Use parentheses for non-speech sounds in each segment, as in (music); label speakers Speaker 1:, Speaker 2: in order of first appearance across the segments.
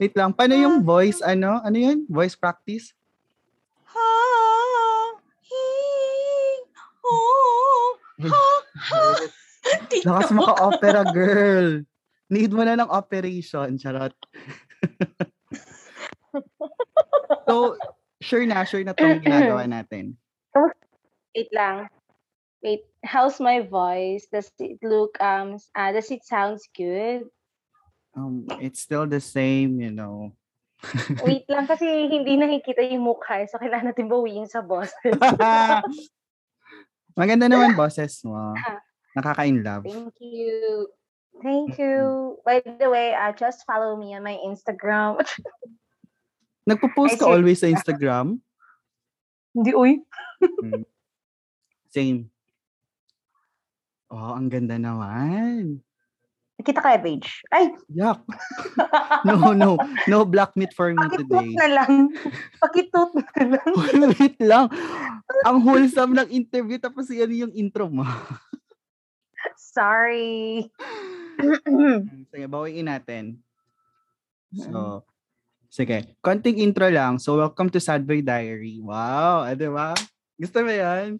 Speaker 1: Wait lang, paano yung voice, ano? Ano yun? Voice practice?
Speaker 2: Ha, hi, oh, ha, ha. (laughs)
Speaker 1: Lakas mo ka opera girl. Need mo na ng operation, charot. (laughs) so, sure na, sure na itong (clears throat) ginagawa natin.
Speaker 2: Wait lang. Wait, how's my voice? Does it look, um, uh, does it sounds good?
Speaker 1: Um, it's still the same, you know. (laughs)
Speaker 2: Wait lang kasi hindi nakikita yung mukha. eh, So, kailangan natin bawiin sa boses. (laughs)
Speaker 1: Maganda naman boses mo. (laughs) Nakaka-in love.
Speaker 2: Thank you. Thank you. By the way, uh, just follow me on my Instagram.
Speaker 1: Nagpo-post ka always sa Instagram?
Speaker 2: Hindi, uy.
Speaker 1: Mm. Same. Oh, ang ganda naman.
Speaker 2: Nakita ka, page. Ay,
Speaker 1: Yuck. (laughs) No, no. No black meat for me
Speaker 2: pakitut
Speaker 1: today.
Speaker 2: na lang. Pakitut na lang. (laughs)
Speaker 1: Wait lang. Ang wholesome ng interview tapos yan yung intro mo.
Speaker 2: Sorry.
Speaker 1: Sige, bawiin natin. So, sige. Konting intro lang. So, welcome to Sad Boy Diary. Wow, ah, di ba? Gusto mo yan?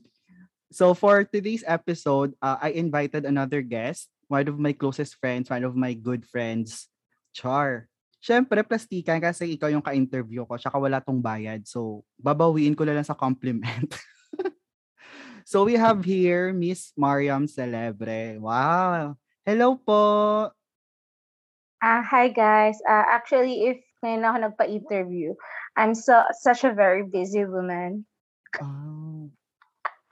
Speaker 1: So, for today's episode, uh, I invited another guest, one of my closest friends, one of my good friends, Char. Siyempre, plastikan kasi ikaw yung ka-interview ko, tsaka wala tong bayad. So, babawiin ko na lang sa compliment. (laughs) so, we have here Miss Mariam Celebre. Wow! Hello po!
Speaker 2: Ah, hi guys. Uh, actually, if ngayon ako nagpa-interview, I'm so such a very busy woman.
Speaker 1: Oh.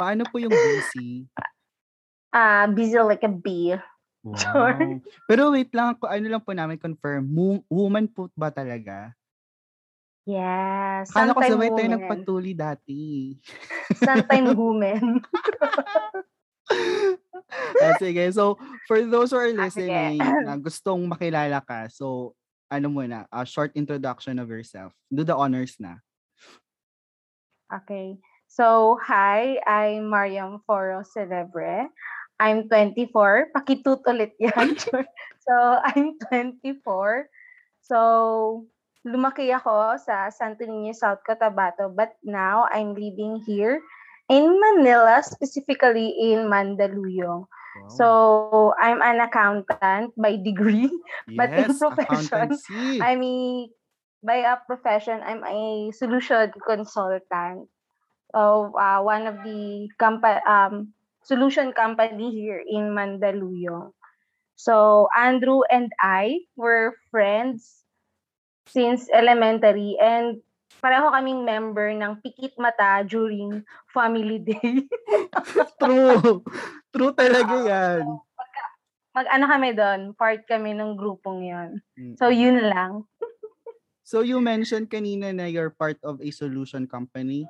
Speaker 1: Paano po yung busy?
Speaker 2: Uh, busy like a bee. Sure.
Speaker 1: Wow. Pero wait lang, ano lang po namin confirm, woman po ba talaga?
Speaker 2: Yes.
Speaker 1: Kala ko sabay tayo nagpatuli dati.
Speaker 2: Sometime woman. (laughs)
Speaker 1: Ah, sige, so for those who are
Speaker 2: Ah,
Speaker 1: listening na (clears throat) gustong makilala ka, so ano muna, a short introduction of yourself. Do the honors na.
Speaker 2: Okay. So, hi, I'm Mariam Foro Celebre. I'm 24. Pakitut ulit yan. (laughs) so, I'm 24. So, lumaki ako sa Santo Niño, South Cotabato. But now, I'm living here in Manila, specifically in Mandaluyong.
Speaker 1: Wow.
Speaker 2: So, I'm an accountant by degree. (laughs) but in
Speaker 1: yes,
Speaker 2: profession,
Speaker 1: accountancy.
Speaker 2: I mean, by a profession, I'm a solution consultant of uh, one of the compa- um, solution company here in Mandaluyong. So Andrew and I were friends since elementary and pareho kaming member ng Pikit Mata during Family Day. (laughs)
Speaker 1: True. True talaga yan.
Speaker 2: Mag-ano kami doon, part kami ng grupong yon. So
Speaker 1: Mm.
Speaker 2: yun lang.
Speaker 1: So you mentioned kanina na you're part of a solution company.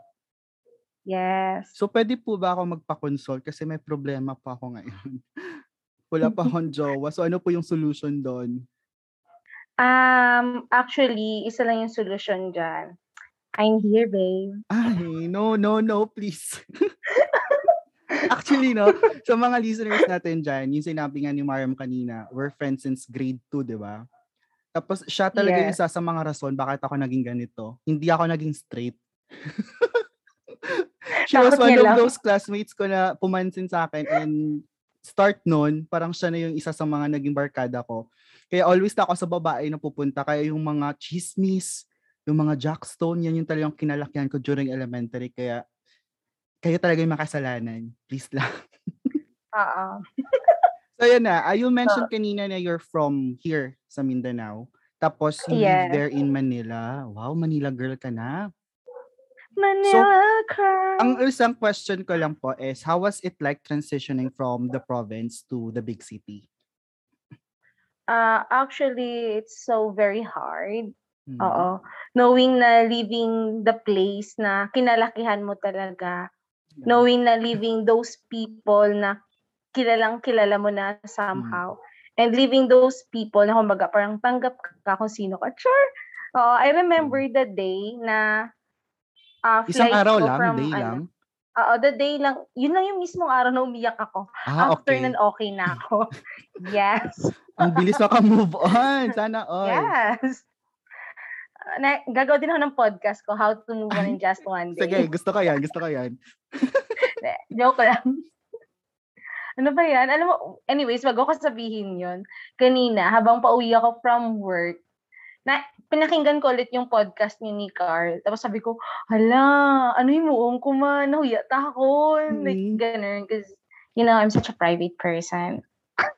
Speaker 2: Yes.
Speaker 1: So, pwede po ba ako magpa-consult? Kasi may problema pa ako ngayon. (laughs) Wala pa akong jowa. So, ano po yung solution doon?
Speaker 2: Um, actually, isa lang yung solution dyan. I'm here, babe.
Speaker 1: Ay, no, no, no, please. (laughs) Actually, no, sa mga listeners natin dyan, yung sinabi nga ni Mariam kanina, we're friends since grade 2, di ba? Tapos, siya talaga yung
Speaker 2: Yes.
Speaker 1: isa sa mga rason bakit ako naging ganito. Hindi ako naging straight. (laughs) She was one of
Speaker 2: lang.
Speaker 1: those classmates ko na pumansin sa akin and start nun, parang siya na yung isa sa mga naging barkada ko. Kaya always na ako sa babae na pupunta. Kaya yung mga chismis, yung mga jackstone, yan yung talagang kinalakihan ko during elementary. Kaya kayo talaga yung makasalanan. Please lang.
Speaker 2: Oo. (laughs)
Speaker 1: So yun na, uh, you mentioned kanina na you're from here sa Mindanao. Tapos you live
Speaker 2: Yes.
Speaker 1: there in Manila. Wow, Manila girl ka na.
Speaker 2: Manila cry.
Speaker 1: Ang isang question ko lang po is, how was it like transitioning from the province to the big city?
Speaker 2: Uh, actually, it's so very hard.
Speaker 1: Mhm.
Speaker 2: Oo. Knowing na leaving the place na kinalakihan mo talaga.
Speaker 1: Yeah.
Speaker 2: Knowing na leaving those people na kilalang kilala mo na somehow. And leaving those people na kumbaga parang tanggap ka kung sino ka. Sure. Oo, I remember the day na uh,
Speaker 1: Isang araw lang,
Speaker 2: from,
Speaker 1: day
Speaker 2: ano,
Speaker 1: lang.
Speaker 2: Oo, the day lang. Yun lang yung mismong araw na umiyak ako.
Speaker 1: Ah,
Speaker 2: After
Speaker 1: okay.
Speaker 2: nun, okay na ako. (laughs) yes.
Speaker 1: Ang bilis maka-move on. Sana (laughs) all.
Speaker 2: Yes. na, gagawa din ako ng podcast ko, How to Move On in Just One Day.
Speaker 1: Sige, gusto ko yan. Gusto ko yan. (laughs)
Speaker 2: Joke lang. ano ba yan? Alam mo, anyways, wag ko sabihin yon Kanina, habang pauwi ako from work, na pinakinggan ko ulit yung podcast ni, ni Carl. Tapos sabi ko, hala, ano yung muong ko man? Nahuyata ako. Mm-hmm. Like, ganun. Because, you know, I'm such a private person.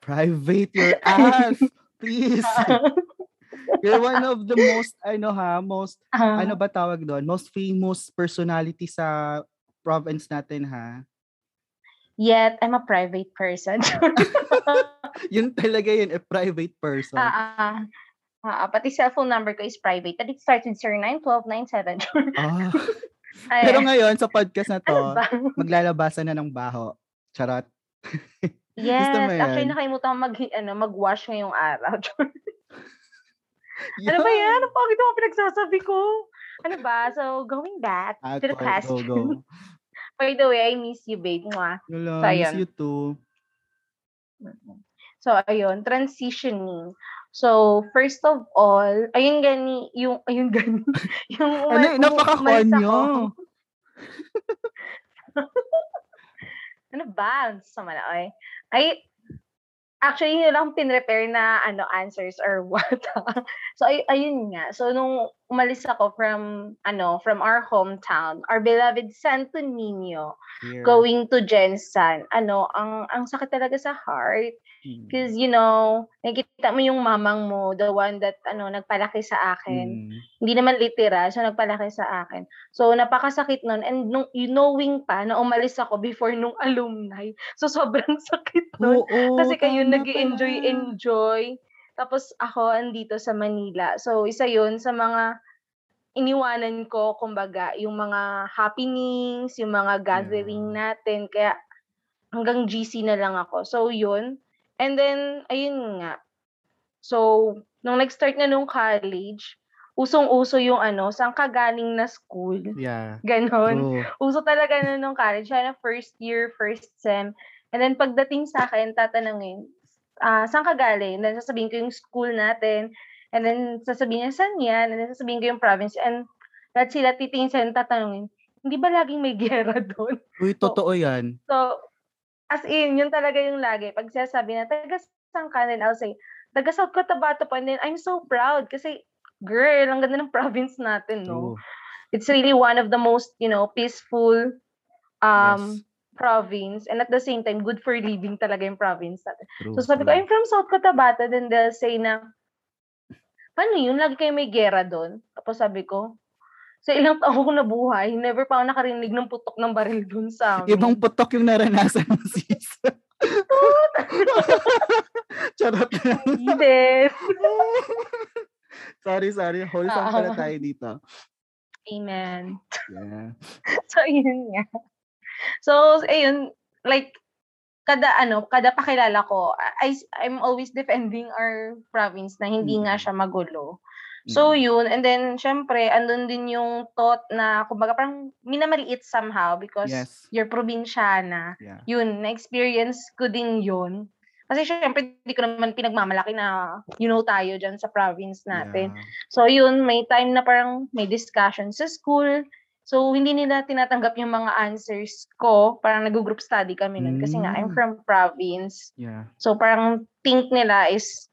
Speaker 1: Private your (laughs) ass! Please! (laughs) You're one of the most, ano ha, most, uh-huh. ano ba tawag doon? Most famous personality sa province natin ha?
Speaker 2: Yet, I'm a private person. (laughs)
Speaker 1: yun talaga yun, a private person.
Speaker 2: Ah, uh, uh, pati cellphone number ko is private. But it starts with 091297. ah. (laughs)
Speaker 1: Pero ngayon, sa podcast na to, ano maglalabasan na ng baho. Charot. (laughs)
Speaker 2: yes, actually nakalimutan mag, ano, mag-wash ngayong araw. (laughs) Ano ba yan? Ang pangit ako pinagsasabi ko. Ano ba? So, going back ah, to the question. Go, go. By the way, I miss you, babe. Mwah.
Speaker 1: Hello, so, miss you too.
Speaker 2: So, ayun, transitioning. So, first of all, ayun gani, yung, ayun gani, (laughs) yung,
Speaker 1: ano, um, napaka-konyo. (laughs) (laughs)
Speaker 2: ano ba? Sama na, ay. Ay, Actually, yun lang pinrepare na ano answers or what. so ay, ayun nga. So nung umalis ako from ano, from our hometown, our beloved Santo Niño, Here. going to Jensen, ano, ang ang sakit talaga sa heart Because, mm. you know, nakikita mo yung mamang mo, the one that, ano, nagpalaki sa akin. Mm. Hindi naman literal, so nagpalaki sa akin. So, napakasakit nun. And nung, you knowing pa na umalis ako before nung alumni. So, sobrang (laughs) sakit nun. Oo, Kasi kayo nag enjoy enjoy Tapos ako andito sa Manila. So, isa yun sa mga iniwanan ko, kumbaga, yung mga happenings, yung mga gathering yeah. natin. Kaya, hanggang GC na lang ako. So, yun And then, ayun nga. So, nung nag-start na nung college, usong-uso yung ano, saan ka galing na school.
Speaker 1: Yeah. (laughs)
Speaker 2: Ganon. True. Uso talaga na nung college. Siya na first year, first sem. And then pagdating sa akin, tatanungin, uh, saan ka galing? And then sasabihin ko yung school natin. And then sasabihin niya, saan yan? And then sasabihin ko yung province. And lahat sila titingin sa tatanungin, hindi ba laging may gera (laughs) doon?
Speaker 1: Uy, totoo so, yan.
Speaker 2: So, As in, yun talaga yung lagi. Pag sinasabi na, taga saan ka? Then I'll say, taga South Cotabato po. And then I'm so proud kasi, girl, ang ganda ng (laughs) province natin, no? True. It's really one of the most, you know, peaceful um, yes. province. And at the same time, good for living talaga yung province natin. True, so sabi true. ko, I'm from South Cotabato. Then they'll say na, paano yun? Lagi kayo may gera doon. Tapos sabi ko, sa ilang taon ko nabuhay, never pa ako nakarinig ng putok ng baril dun sa amin.
Speaker 1: Ibang putok yung naranasan mo, sis. (laughs) Charot lang.
Speaker 2: Hindi. (laughs)
Speaker 1: sorry, sorry. Wholesome uh, pala tayo dito.
Speaker 2: Amen.
Speaker 1: Yeah. (laughs)
Speaker 2: so, yun nga. So, ayun, like, kada ano, kada pakilala ko, I, I'm always defending our province na hindi mm. nga siya magulo. So, mm. yun. And then, syempre, andun din yung thought na, kumbaga, parang minamaliit somehow because yes. you're probinsyana. Yeah. Yun, na-experience ko din yun. Kasi syempre, hindi ko naman pinagmamalaki na, you know, tayo dyan sa province natin. Yeah. So, yun, may time na parang may discussion sa school. So, hindi nila tinatanggap yung mga answers ko. Parang nag-group study kami nun. Mm. Kasi nga, I'm mm. from province.
Speaker 1: Yeah.
Speaker 2: So, parang think nila is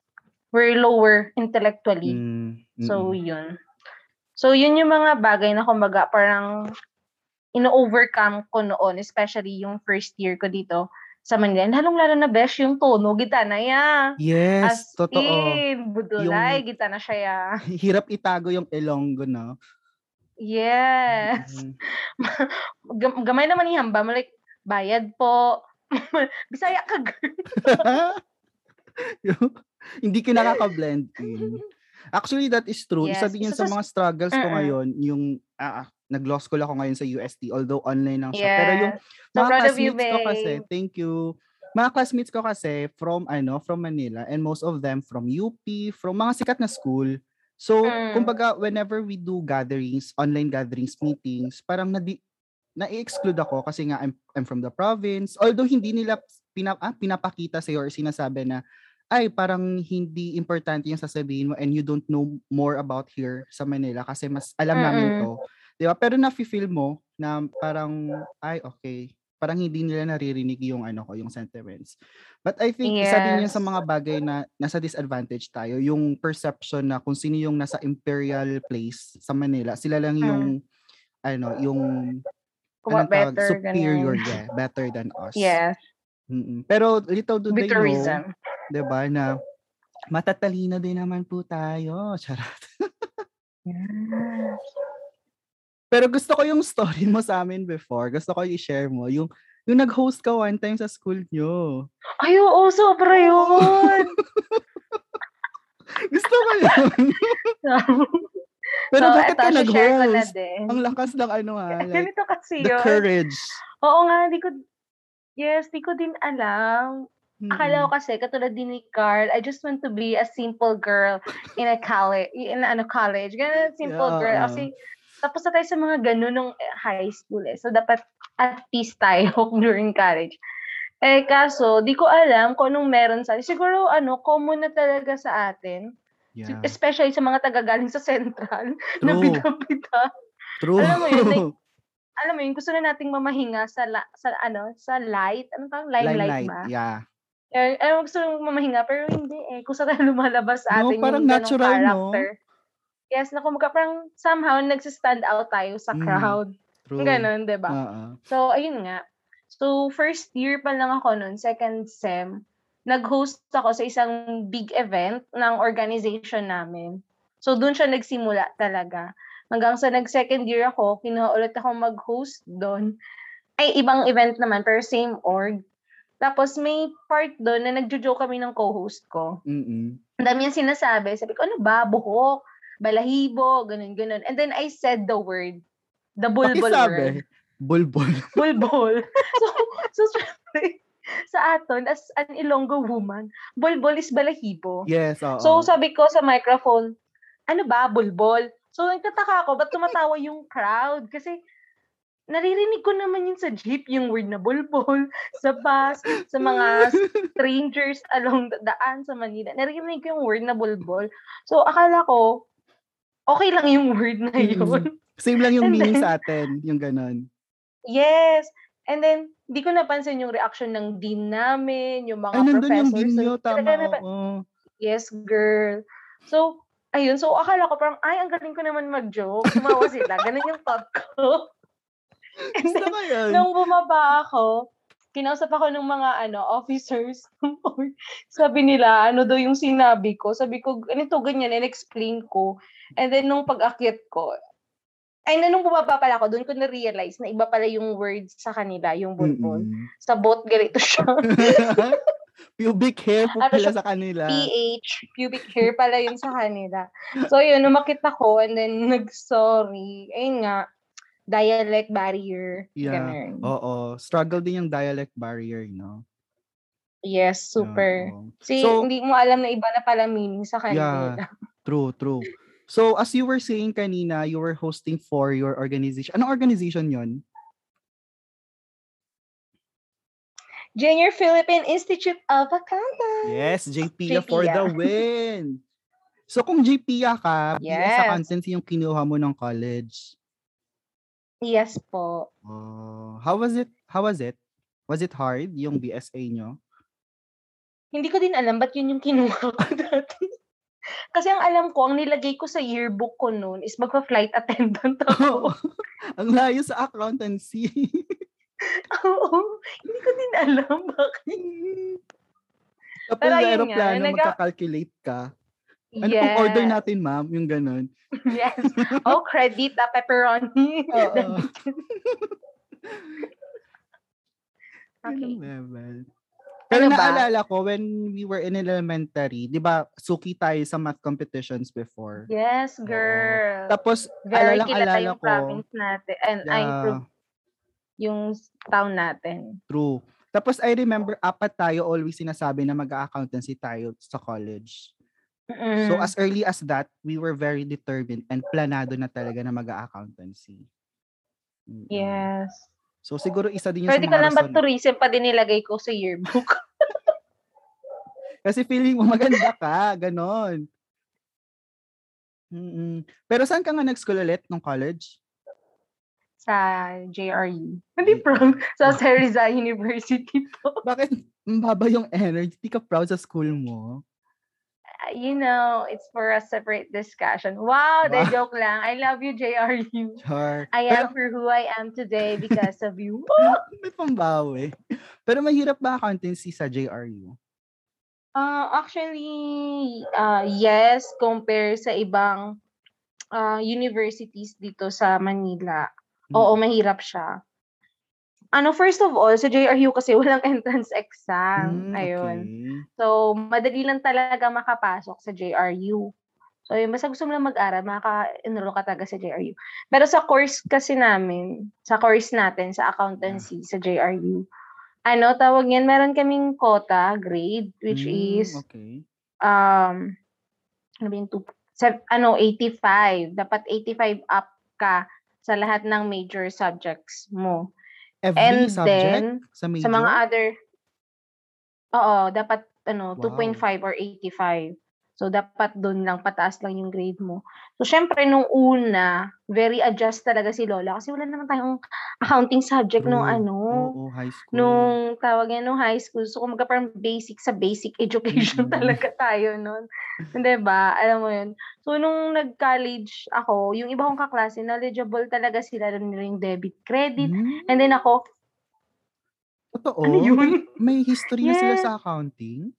Speaker 2: we're lower intellectually.
Speaker 1: Mm.
Speaker 2: So, yun. So, yun yung mga bagay na kumbaga parang ino-overcome ko noon, especially yung first year ko dito sa Manila. Lalong-lalo na besh yung tono, gitana ya.
Speaker 1: Yes,
Speaker 2: As
Speaker 1: totoo.
Speaker 2: In, budulay, yung, gitana siya ya. (laughs)
Speaker 1: Hirap itago yung Ilonggo, no?
Speaker 2: Yes. Mm-hmm. (laughs) Gamay naman yung hamba like, bayad po. (laughs) Bisaya ka, girl. (laughs)
Speaker 1: Hindi ka nakaka-blend (laughs) in. Actually, that is true. Yes. Isa din yan sa mga struggles ko ngayon, yung uh, nag-law school ako ngayon sa UST, although online lang siya. Yes. Pero yung
Speaker 2: so mga classmates you,
Speaker 1: ko kasi, thank you. Mga classmates ko kasi from ano, from Manila and most of them from UP, from mga sikat na school. So, mm. kumbaga, whenever we do gatherings, online gatherings, meetings, parang nadi, na-exclude ako kasi nga I'm, I'm from the province. Although hindi nila pinap, ah, pinapakita sa'yo or sinasabi na ay parang hindi importante yung sasabihin mo and you don't know more about here sa Manila kasi mas alam namin
Speaker 2: Mm.
Speaker 1: to. 'Di ba? Pero nafi-feel mo na parang ay okay, parang hindi nila naririnig yung ano ko, yung sentiments. But I think isa din yun sa
Speaker 2: Yes.
Speaker 1: mga bagay na nasa disadvantage tayo, yung perception na kung sino yung nasa imperial place sa Manila, sila lang
Speaker 2: Hmm.
Speaker 1: yung ano, yung
Speaker 2: Kuma
Speaker 1: tawag,
Speaker 2: better,
Speaker 1: superior,
Speaker 2: ganun.
Speaker 1: yeah, better than us.
Speaker 2: Yes.
Speaker 1: Mm. Pero little do they know,
Speaker 2: Bitterism.
Speaker 1: 'Di ba, na matatalino din naman po tayo. (laughs) Charot. Pero gusto ko yung story mo sa amin before. Gusto ko i-share mo yung yung nag-host ka one time sa school nyo.
Speaker 2: Ay, oo, sobra yun. (laughs)
Speaker 1: Gusto ko yun. (laughs) Pero
Speaker 2: so,
Speaker 1: bakit ka nag-host? Ang lakas ng ano ha, like,
Speaker 2: Ganito kasi
Speaker 1: the
Speaker 2: yun.
Speaker 1: courage.
Speaker 2: Oo nga, di ko, yes, di ko din alam. Akala ko kasi, katulad din ni Carl, I just want to be a simple girl in a college, in a, ano, college. Ganun, simple
Speaker 1: Yeah,
Speaker 2: girl. Kasi, tapos na tayo sa mga ganun nung high school eh. So, dapat at peace tayo (laughs) during college. Eh, kaso, di ko alam kung anong meron sa Siguro, ano, common na talaga sa atin.
Speaker 1: Yeah.
Speaker 2: Especially sa mga tagagaling sa Central. (laughs) na
Speaker 1: True.
Speaker 2: bida-bida.
Speaker 1: True.
Speaker 2: Alam mo yun, like, (laughs) alam mo yun, gusto na nating mamahinga sa, la, sa ano, sa light. Ano tawag? Limelight, ba?
Speaker 1: Yeah.
Speaker 2: Eh, eh, gusto nang mamahinga, pero hindi eh. Kung saan (laughs) lumalabas sa
Speaker 1: No,
Speaker 2: atin
Speaker 1: parang
Speaker 2: yung
Speaker 1: natural, no?
Speaker 2: character. Yes, na kumbaga parang somehow nagsistand out tayo sa
Speaker 1: Mm,
Speaker 2: crowd.
Speaker 1: True.
Speaker 2: Ganon, di ba?
Speaker 1: Oo.
Speaker 2: So, ayun nga. So, first year pa lang ako nun, second sem, nag-host ako sa isang big event ng organization namin. So, dun siya nagsimula talaga. Hanggang sa nag-second year ako, kinuha ulit ako mag-host doon. Ay, ibang event naman, pero same org. Tapos, may part doon na nagjo-joke kami ng co-host ko.
Speaker 1: Mm-mm.
Speaker 2: Ang dami niyang sinasabi. Sabi ko, ano ba? Buhok, balahibo, ganun, ganun. And then, I said the word. The bulbul word.
Speaker 1: Bulbul. (laughs)
Speaker 2: Bulbul. so, so, syempre, sa aton, as an Ilonggo woman, bulbul is balahibo.
Speaker 1: Yes, oo.
Speaker 2: So, sabi ko sa microphone, ano ba, bulbul? So, nagtataka ako, ba't tumatawa yung crowd? Kasi, naririnig ko naman yun sa jeep, yung word na bulbul, (laughs) sa bus, sa mga (laughs) strangers along the daan sa Manila. Naririnig ko yung word na bulbul. So, akala ko, okay lang yung word na yun.
Speaker 1: Same lang yung
Speaker 2: And
Speaker 1: meaning
Speaker 2: then-
Speaker 1: sa atin, yung ganon.
Speaker 2: Yes. And then, di ko napansin yung reaction ng dean namin, yung mga
Speaker 1: Ay, nandun yung
Speaker 2: professors.
Speaker 1: din
Speaker 2: So,
Speaker 1: nyo, tama.
Speaker 2: napa-
Speaker 1: oo.
Speaker 2: yes, girl. So, ayun. So, akala ko parang, ay, ang galing ko naman mag-joke. Tumawa sila. Ganun yung thought ko. (laughs) And then, nung bumaba ako, kinausap ako ng mga ano officers. (laughs) sabi nila, ano daw yung sinabi ko. Sabi ko, ganito, ganyan, and explain ko. And then, nung pag-akyat ko, ay, na nung bumaba pala ako, doon ko na-realize na iba pala yung words sa kanila, yung bulbul.
Speaker 1: Mm-mm.
Speaker 2: Sa boat, ganito siya. (laughs)
Speaker 1: Pubic hair po
Speaker 2: Ano
Speaker 1: pala
Speaker 2: siya?
Speaker 1: sa kanila.
Speaker 2: PH, pubic hair pala yun sa kanila. So, yun, umakit ako and then nag-sorry. Ayun nga, dialect barrier.
Speaker 1: Yeah.
Speaker 2: Ganun.
Speaker 1: Oo. Struggle din yung dialect barrier, no?
Speaker 2: Yes, super.
Speaker 1: Oo.
Speaker 2: Si,
Speaker 1: So-
Speaker 2: hindi mo alam na iba na pala meaning sa kanila. (laughs)
Speaker 1: True, true. So, as you were saying kanina, you were hosting for your organization. Anong organization yon?
Speaker 2: Junior Philippine Institute of Accountants.
Speaker 1: Yes, JPIA for the (laughs) win. So, kung JPIA ka,
Speaker 2: Yes.
Speaker 1: Accountancy yung kinuha mo ng college.
Speaker 2: Yes po.
Speaker 1: Oh, how was it? How was it? Was it hard, yung BSA nyo?
Speaker 2: Hindi ko din alam ba't yun yung kinuha ko (laughs) dati. Kasi ang alam ko, ang nilagay ko sa yearbook ko noon is magpa-flight attendant (laughs) ako.
Speaker 1: Ang layo sa accountancy. (laughs)
Speaker 2: Oo. Hindi ko din alam bakit. Ayun nga,
Speaker 1: aeroplano,
Speaker 2: naga-
Speaker 1: magka-calculate ka. Ano
Speaker 2: yes.
Speaker 1: pong order natin, ma'am? Yung ganun. (laughs)
Speaker 2: Yes. (laughs) Oh, credit, ah, pepperoni.
Speaker 1: Oo. (laughs)
Speaker 2: okay.
Speaker 1: Level. Pero
Speaker 2: Ano ba?
Speaker 1: naalala ko, when we were in elementary, di ba, suki tayo sa math competitions before.
Speaker 2: Yes, girl.
Speaker 1: Tapos,
Speaker 2: Very
Speaker 1: alalang alala
Speaker 2: yung
Speaker 1: ko,
Speaker 2: province natin. And
Speaker 1: yeah,
Speaker 2: pro- yung town natin.
Speaker 1: true. Tapos, I remember, apat tayo always sinasabi na mag-accountancy tayo sa college. So,
Speaker 2: Mm.
Speaker 1: as early as that, we were very determined and planado na talaga na mag-accountancy. Mm-mm.
Speaker 2: Yes.
Speaker 1: So, siguro isa din yun
Speaker 2: Pwede
Speaker 1: sa
Speaker 2: ka lang
Speaker 1: rason.
Speaker 2: tourism pa din nilagay ko sa yearbook? (laughs)
Speaker 1: Kasi feeling mo maganda ka, ganon. Mm-mm. Pero saan ka nga nag-school ulit nung college?
Speaker 2: Sa JRU. Hindi proud. Sa (laughs) Cerizay University po.
Speaker 1: Bakit mababa yung energy? Di ka proud sa school mo?
Speaker 2: You know, it's for a separate discussion. Wow, the joke lang. I love you, JRU.
Speaker 1: Sure.
Speaker 2: I
Speaker 1: Pero,
Speaker 2: am for who I am today because of you. (laughs)
Speaker 1: may pambawi. Pero mahirap ba accountancy sa JRU?
Speaker 2: Uh, actually, uh, yes, compare sa ibang uh, universities dito sa Manila. Oo,
Speaker 1: Mm.
Speaker 2: mahirap siya. Ano, first of all, sa JRU kasi (laughs) walang entrance exam.
Speaker 1: Mm,
Speaker 2: Ayun.
Speaker 1: okay.
Speaker 2: So, madali lang talaga makapasok sa JRU. So, yun, basta gusto mo lang mag-aral, makaka-enroll ka talaga sa JRU. Pero sa course kasi namin, sa course natin, sa accountancy, sa JRU, ano, tawag yan, meron kaming quota grade, which
Speaker 1: Mm,
Speaker 2: is,
Speaker 1: okay.
Speaker 2: um, ano ba yung two, sev- ano, 85. Dapat 85 up ka sa lahat ng major subjects mo.
Speaker 1: Every
Speaker 2: And
Speaker 1: subject
Speaker 2: then,
Speaker 1: sa major?
Speaker 2: sa mga other, oo, dapat, ano,
Speaker 1: Wow.
Speaker 2: 2.5 or 85. So, dapat doon lang, pataas lang yung grade mo. So, syempre, nung una, very adjust talaga si Lola kasi wala naman tayong accounting subject nung ano,
Speaker 1: Oo, high school.
Speaker 2: nung tawag yan, nung high school. So, kumaga parang basic sa basic education
Speaker 1: Mm.
Speaker 2: talaga tayo nun. Hindi ba? Alam mo yun. So, nung nag-college ako, yung iba kong kaklase, knowledgeable talaga sila yung debit, credit.
Speaker 1: Mm,
Speaker 2: And then ako,
Speaker 1: totoo?
Speaker 2: ano yun?
Speaker 1: May history na sila
Speaker 2: Yes.
Speaker 1: sa accounting?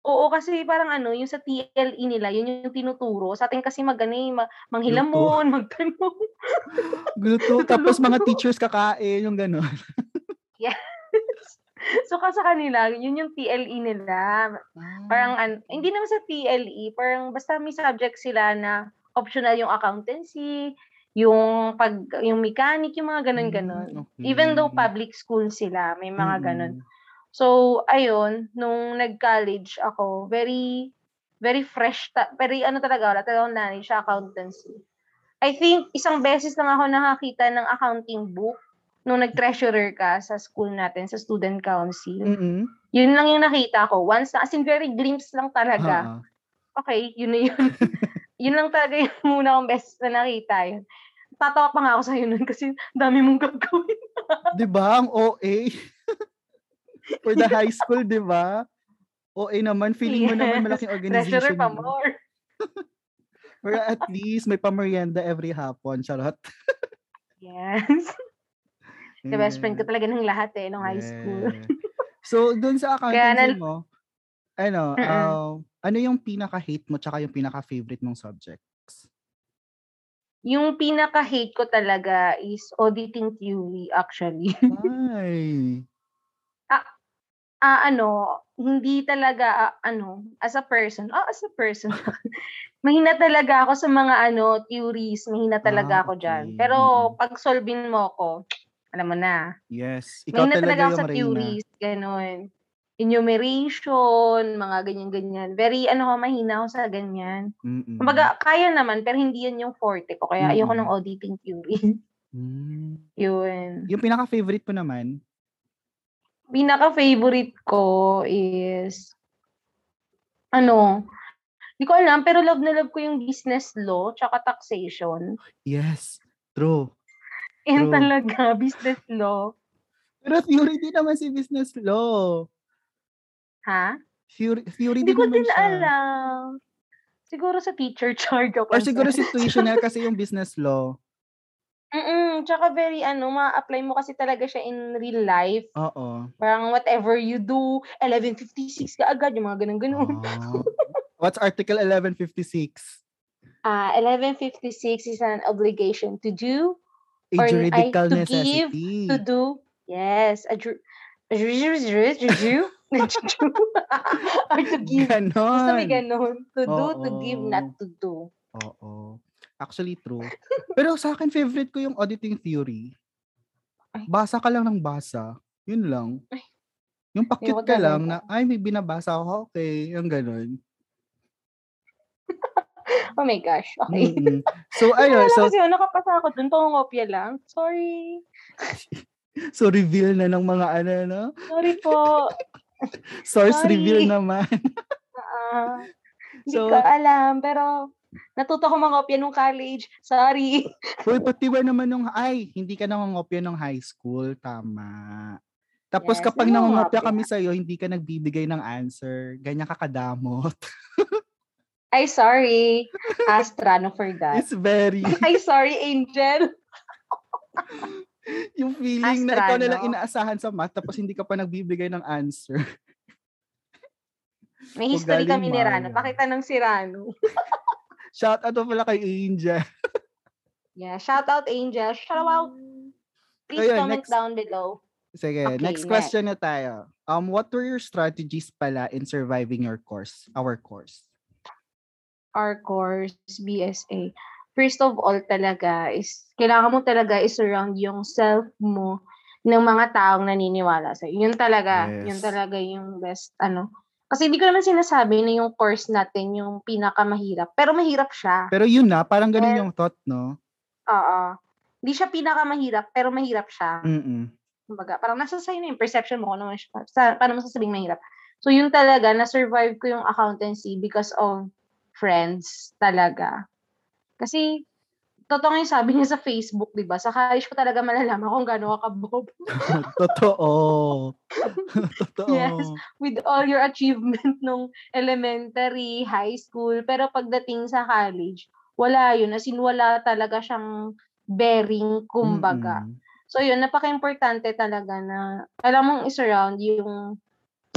Speaker 2: Oo, kasi parang ano, yung sa TLE nila, yun yung tinuturo. Sa atin kasi mag, ano, eh, ma- manghilamon, (laughs) magtanong.
Speaker 1: Gluto. (laughs) Tapos mga teachers kakain, yung gano'n.
Speaker 2: yes. (laughs) So, ka sa kanila, yun yung TLE nila. Parang, an- hindi naman sa TLE, parang basta may subject sila na optional yung accountancy, yung pag yung mechanic, yung mga ganun-ganon.
Speaker 1: Mm,
Speaker 2: Even though
Speaker 1: okay.
Speaker 2: public school sila, may mga ganon.
Speaker 1: Mm-mm.
Speaker 2: So, ayun, nung nag-college ako, very, very fresh, ta- very ano talaga, wala talagang knowledge sa accountancy. I think, isang beses lang ako nakakita ng accounting book nung nag-treasurer ka sa school natin, sa student council.
Speaker 1: Mm-mm.
Speaker 2: Yun lang yung nakita ko. Once na, as in very glimpse lang talaga.
Speaker 1: Ha-ha.
Speaker 2: Okay, yun na yun. (laughs) yun lang talaga yung (laughs) muna kong beses na nakita yun. Tatawa pa nga ako sa'yo nun kasi dami mong gagawin.
Speaker 1: Di ba? Ang OA. For the high school, di ba? OA naman. Feeling mo naman
Speaker 2: Yes.
Speaker 1: malaking
Speaker 2: Treasurer
Speaker 1: organization.
Speaker 2: pa
Speaker 1: yun.
Speaker 2: more. (laughs)
Speaker 1: Or at least may pamerienda every hapon. Charot. (laughs)
Speaker 2: Yes. The best friend ko talaga ng lahat eh, nung high school.
Speaker 1: So, dun sa
Speaker 2: Kaya
Speaker 1: accountancy
Speaker 2: nal-
Speaker 1: mo, ano,
Speaker 2: Mm-mm.
Speaker 1: uh, ano yung pinaka-hate mo tsaka yung pinaka-favorite mong subjects?
Speaker 2: Yung pinaka-hate ko talaga is auditing theory actually. (laughs)
Speaker 1: Ay.
Speaker 2: Ah, ano, hindi talaga, ah, ano, as a person, ah, as a person, (laughs) mahina talaga ako sa mga, ano, theories, mahina talaga
Speaker 1: Ah,
Speaker 2: ako dyan.
Speaker 1: okay.
Speaker 2: Pero,
Speaker 1: Mm-mm.
Speaker 2: pag solving mo ako, alam mo na,
Speaker 1: Yes. Ikaw
Speaker 2: mahina
Speaker 1: talaga
Speaker 2: talaga ako sa theories, ganun. Enumeration, mga ganyan-ganyan. Very, ano ko, mahina ako sa ganyan.
Speaker 1: Mm-mm.
Speaker 2: Kumbaga, kaya naman, pero hindi yan yung forte ko. Kaya ayoko
Speaker 1: Mm-mm.
Speaker 2: ng auditing theory. (laughs)
Speaker 1: Mm.
Speaker 2: Yun.
Speaker 1: Yung pinaka-favorite mo naman?
Speaker 2: Pinaka-favorite ko is, ano, hindi ko alam, pero love na love ko yung business law, tsaka taxation.
Speaker 1: Yes. True.
Speaker 2: Yan
Speaker 1: True.
Speaker 2: talaga, (laughs) business law.
Speaker 1: Pero theory din naman si business law.
Speaker 2: Ha?
Speaker 1: Theory, theory
Speaker 2: Hindi
Speaker 1: din
Speaker 2: ko
Speaker 1: naman
Speaker 2: din
Speaker 1: siya.
Speaker 2: alam. Siguro sa teacher (laughs) charge ako.
Speaker 1: Or siguro situational (laughs) kasi yung business law.
Speaker 2: Mm tsaka very, ano, ma-apply mo kasi talaga siya in real life.
Speaker 1: Oo.
Speaker 2: Parang whatever you do, 1156 ka agad, yung mga ganun-ganun.
Speaker 1: Oh. What's Article 1156?
Speaker 2: Ah, 1156 is an obligation to do
Speaker 1: A
Speaker 2: Or
Speaker 1: juridical
Speaker 2: to give,
Speaker 1: necessity.
Speaker 2: to do. Yes, a ju- a ju- ju- ju- ju- ju- ju- (laughs) or to give. Basta may
Speaker 1: Ganon.
Speaker 2: To do, to give, not to do.
Speaker 1: Oo. Actually, true. Pero sa akin, favorite ko yung auditing theory. Basa ka lang ng basa. Yun lang. Yung pakit ka lang na, ay, may binabasa ako. Okay. Yung ganun. (laughs)
Speaker 2: Oh my gosh. Okay.
Speaker 1: Mm-mm. So, (laughs) ayun. So,
Speaker 2: kasi nakapasa ako dun. Pangongopya lang. Sorry. (laughs)
Speaker 1: so, reveal na ng mga ano, no?
Speaker 2: Sorry po.
Speaker 1: Source
Speaker 2: Sorry.
Speaker 1: reveal naman.
Speaker 2: Hindi
Speaker 1: So-
Speaker 2: ko alam, pero natuto ko mangopya nung college. Sorry. (laughs)
Speaker 1: Uy, pati ba naman nung, ay, hindi ka nangongopya nung high school. Tama. Tapos
Speaker 2: Yes,
Speaker 1: kapag
Speaker 2: nangongopya.
Speaker 1: kami sa'yo, hindi ka nagbibigay ng answer. Ganyan ka kadamot. (laughs)
Speaker 2: Ay, sorry. Astra, no for that.
Speaker 1: It's very, (laughs)
Speaker 2: Ay, sorry, Angel.
Speaker 1: yung feeling na ikaw na lang
Speaker 2: Astrano.
Speaker 1: inaasahan sa math, tapos hindi ka pa nagbibigay ng answer.
Speaker 2: May history kami ni Rano.
Speaker 1: Maya.
Speaker 2: Pakita ng si Rano.
Speaker 1: Shout out pala kay Angel. (laughs)
Speaker 2: Yeah, shout out Angel. Shout out. Please
Speaker 1: Ayun,
Speaker 2: comment
Speaker 1: next.
Speaker 2: down below.
Speaker 1: Sige,
Speaker 2: Okay,
Speaker 1: next
Speaker 2: next.
Speaker 1: question na tayo. Um, what were your strategies pala in surviving your course, our course?
Speaker 2: Our course, BSA. First of all talaga is, kailangan mo talaga i-surround yung self mo ng mga taong naniniwala sa Yun talaga,
Speaker 1: Yes.
Speaker 2: yun talaga yung best, ano. Kasi hindi ko naman sinasabi na yung course natin yung pinakamahirap. Pero mahirap siya.
Speaker 1: Pero yun na, parang ganun
Speaker 2: Well,
Speaker 1: yung thought, no?
Speaker 2: Oo. Hindi siya pinakamahirap, pero mahirap siya.
Speaker 1: Mm-mm.
Speaker 2: Kumbaga, parang nasa sa'yo na yung perception mo kung ano siya, sa, paano mo sasabing mahirap. So, yun talaga, na-survive ko yung accountancy because of friends talaga. Kasi, totoo yung sabi niya sa Facebook, di ba? Sa college ko talaga malalaman kung gaano ka kabob. (laughs)
Speaker 1: Totoo. (laughs) Totoo.
Speaker 2: Yes. With all your achievement nung elementary, high school. Pero pagdating sa college, wala yun. As in, wala talaga siyang bearing, kumbaga.
Speaker 1: Mm-mm.
Speaker 2: So yun, napaka-importante talaga na alam mong i-surround yung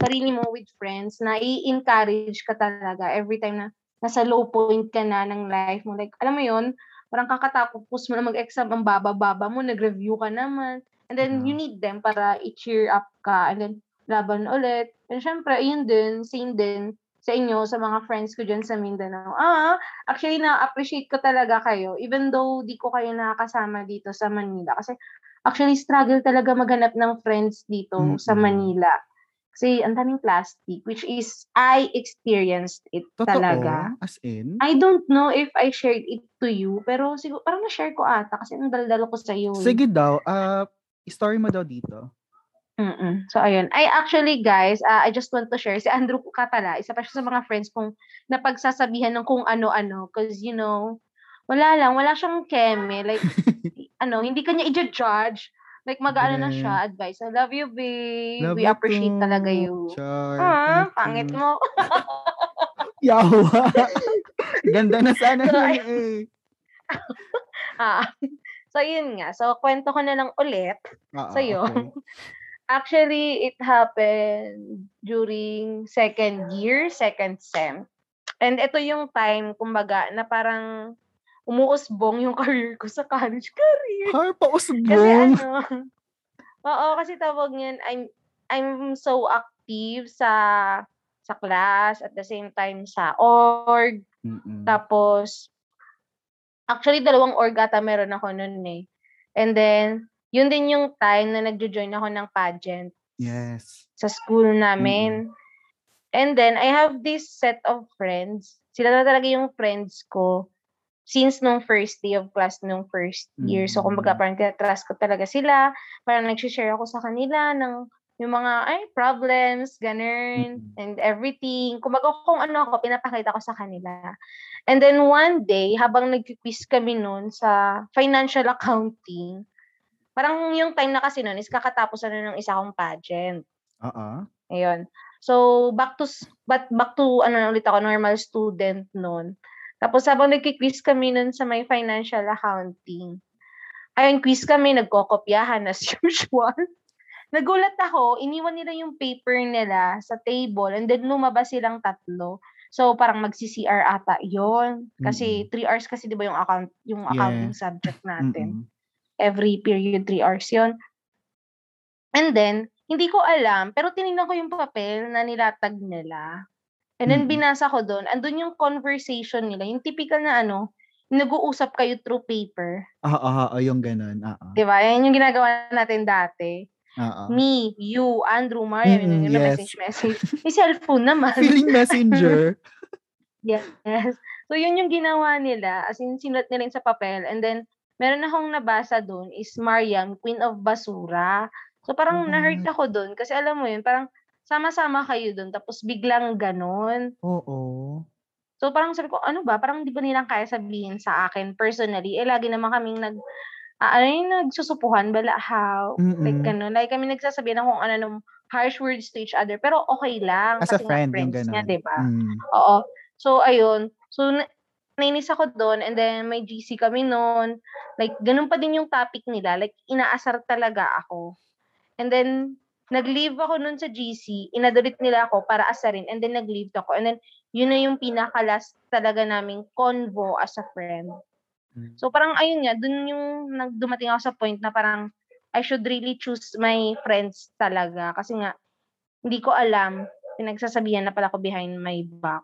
Speaker 2: sarili mo with friends na i-encourage ka talaga every time na nasa low point ka na ng life mo. Like, alam mo yun, parang kakatapos mo na mag-exam, ang baba-baba mo, nag-review ka naman. And then, you
Speaker 1: Yeah.
Speaker 2: need them para i-cheer up ka. And then, laban ulit. And syempre, yun din, same din sa inyo, sa mga friends ko dyan sa Mindanao. Ah, actually, na-appreciate ko talaga kayo. Even though di ko kayo nakakasama dito sa Manila. Kasi, actually, struggle talaga maghanap ng friends dito sa
Speaker 1: Mm-mm.
Speaker 2: Manila. Kasi, ang daming plastic, which is, I experienced it
Speaker 1: Totoo?
Speaker 2: talaga.
Speaker 1: As in?
Speaker 2: I don't know if I shared it to you, pero siguro, parang na-share ko ata kasi ang daldalo ko sa iyo.
Speaker 1: Sige daw, ah, story mo daw dito.
Speaker 2: Mm-mm. So, ayun. I actually, guys, uh, I just want to share. Si Andrew ka pala, isa pa siya sa mga friends kong napagsasabihan ng kung ano-ano. Because, you know, wala lang. Wala siyang keme. Like, (laughs) ano, hindi kanya i-judge. Like, mag-ano na siya, advice. I love you, babe.
Speaker 1: Love
Speaker 2: We
Speaker 1: you
Speaker 2: appreciate
Speaker 1: too,
Speaker 2: talaga you.
Speaker 1: Char.
Speaker 2: Ah, pangit mo. (laughs) (laughs)
Speaker 1: Yawa. Ganda na sana
Speaker 2: So, ay-
Speaker 1: eh. (laughs)
Speaker 2: ah. So, yun nga. So, kwento ko na lang ulit.
Speaker 1: Oo,
Speaker 2: sa'yo.
Speaker 1: okay.
Speaker 2: Actually, it happened during second year, second sem. And ito yung time, kumbaga, na parang umuusbong yung (laughs) career ko sa college career.
Speaker 1: Har,
Speaker 2: Kasi
Speaker 1: pausbong.
Speaker 2: ano, oo, kasi tawag niyan, I'm, I'm so active sa sa class, at the same time sa org,
Speaker 1: Mm-mm.
Speaker 2: tapos, actually, dalawang org ata meron ako noon eh. And then, yun din yung time na nagjo-join ako ng pageant
Speaker 1: Yes.
Speaker 2: sa school namin. And then, I have this set of friends. Sila na talaga yung friends ko since nung first day of class nung first year. So, kumbaga,
Speaker 1: Mm.
Speaker 2: parang trust ko talaga sila. Parang nag-share ako sa kanila ng yung mga ay problems, ganun,
Speaker 1: Mm.
Speaker 2: and everything. Kumbaga, kung ano ako, pinapakita ko sa kanila. And then one day, habang nag-quiz kami noon sa financial (laughs) accounting, parang yung time na kasi noon is kakatapos na ng isa kong pageant.
Speaker 1: Oo.
Speaker 2: Ayun. So, back to, but back to, ano ulit ako, normal student noon. Tapos, habang nagki-quiz kami noon sa may financial accounting, ayun, quiz kami, nagkokopyahan as (laughs) usual. Nagulat ako, iniwan nila yung paper nila sa table and then lumabas silang tatlo. So, parang magsi-CR ata yon Kasi 3 hours kasi 'di ba yung account yung accounting subject natin
Speaker 1: Mm-mm.
Speaker 2: every period 3 hours yon And then, hindi ko alam, pero tinignan ko yung papel na nilatag nila. And then,
Speaker 1: Mm.
Speaker 2: binasa ko doon, andun yung conversation nila, yung typical na ano, nag-uusap kayo through paper.
Speaker 1: Oo, oo, oo, yung ganun. Oo.
Speaker 2: Di ba? Yan yung ginagawa natin dati.
Speaker 1: Oo.
Speaker 2: Me, you, Andrew, Mariam,
Speaker 1: Mm,
Speaker 2: yun, yun,
Speaker 1: yes.
Speaker 2: message, message. May cellphone naman.
Speaker 1: Feeling messenger. (laughs)
Speaker 2: Yes. So, yun yung ginawa nila. As in, sinulat nila sa papel. And then, meron akong nabasa doon is Mariam, Queen of Basura. So, parang
Speaker 1: What?
Speaker 2: na-hurt ako doon. Kasi alam mo yun, parang sama-sama kayo dun tapos biglang ganun.
Speaker 1: Oo.
Speaker 2: So parang sabi ko, ano ba? Parang di ba nilang kaya sabihin sa akin personally? Eh, lagi naman kaming nag, uh, ano yung nagsusupuhan, bala how?
Speaker 1: Mm-mm.
Speaker 2: Like, ganun. Like, kami nagsasabihan ng kung ano nung harsh words to each other. Pero okay lang.
Speaker 1: As a
Speaker 2: kasi
Speaker 1: friend,
Speaker 2: nga
Speaker 1: yung
Speaker 2: friends
Speaker 1: ganun.
Speaker 2: nga, di ba?
Speaker 1: Mm.
Speaker 2: Oo. So, ayun. So, na- nainis ako doon and then may GC kami noon. Like, ganun pa din yung topic nila. Like, inaasar talaga ako. And then, nag-leave ako noon sa GC. Inadolit nila ako para asarin and then nag-leave ako. And then, yun na yung pinaka-last talaga naming convo as a friend.
Speaker 1: Mm.
Speaker 2: So, parang ayun nga, dun yung nagdumating ako sa point na parang I should really choose my friends talaga. Kasi nga, hindi ko alam, pinagsasabihan na pala ko behind my back.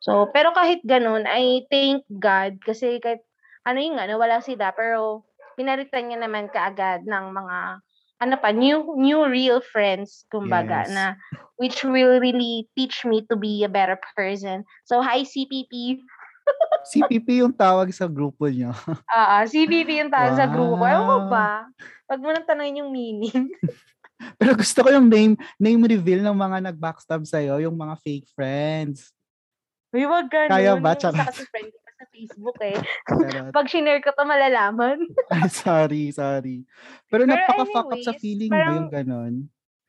Speaker 2: So, pero kahit ganun, I thank God kasi kahit ano yung nga, nawala sila, pero pinalitan niya naman kaagad ng mga ano pa, new new real friends, kumbaga,
Speaker 1: Yes.
Speaker 2: na which will really teach me to be a better person. So, hi CPP.
Speaker 1: CPP (laughs) yung tawag sa grupo niyo. (laughs)
Speaker 2: Ah, CPP yung tawag sa grupo. Ewan ko
Speaker 1: Wow.
Speaker 2: ba? Wag mo nang tanongin yung meaning. (laughs)
Speaker 1: Pero gusto ko yung name name reveal ng mga nag-backstab sa'yo, yung mga fake friends.
Speaker 2: Uy, wag ganun.
Speaker 1: Kaya ba? Charot.
Speaker 2: kasi friend sa Facebook eh. Pag shinare ko to, malalaman. (laughs)
Speaker 1: ay, sorry, sorry. Pero,
Speaker 2: Pero
Speaker 1: napaka-fuck up sa feeling mo
Speaker 2: parang-
Speaker 1: yung ganon.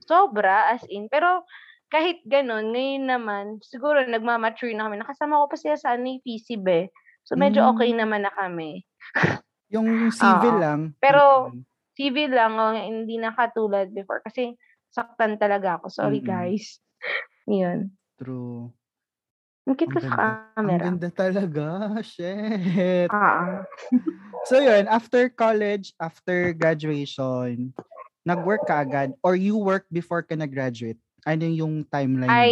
Speaker 2: Sobra, as in. Pero kahit ganun, ngayon naman, siguro nagmamature na kami. Nakasama ko pa siya sa ano, yung PCB eh. So medyo
Speaker 1: Mm.
Speaker 2: okay naman na kami. (laughs)
Speaker 1: Yung civil
Speaker 2: Oo.
Speaker 1: lang.
Speaker 2: Pero- civil lang, oh, hindi na katulad before. Kasi saktan talaga ako. Sorry,
Speaker 1: Mm-mm.
Speaker 2: guys. (laughs) Yun.
Speaker 1: True.
Speaker 2: Ang cute ko sa
Speaker 1: ganda. Ang
Speaker 2: camera.
Speaker 1: ganda talaga. Shit.
Speaker 2: Ah, ah.
Speaker 1: So yun, after college, after graduation, nag-work ka agad or you worked before ka nag-graduate? Ano yung timeline
Speaker 2: I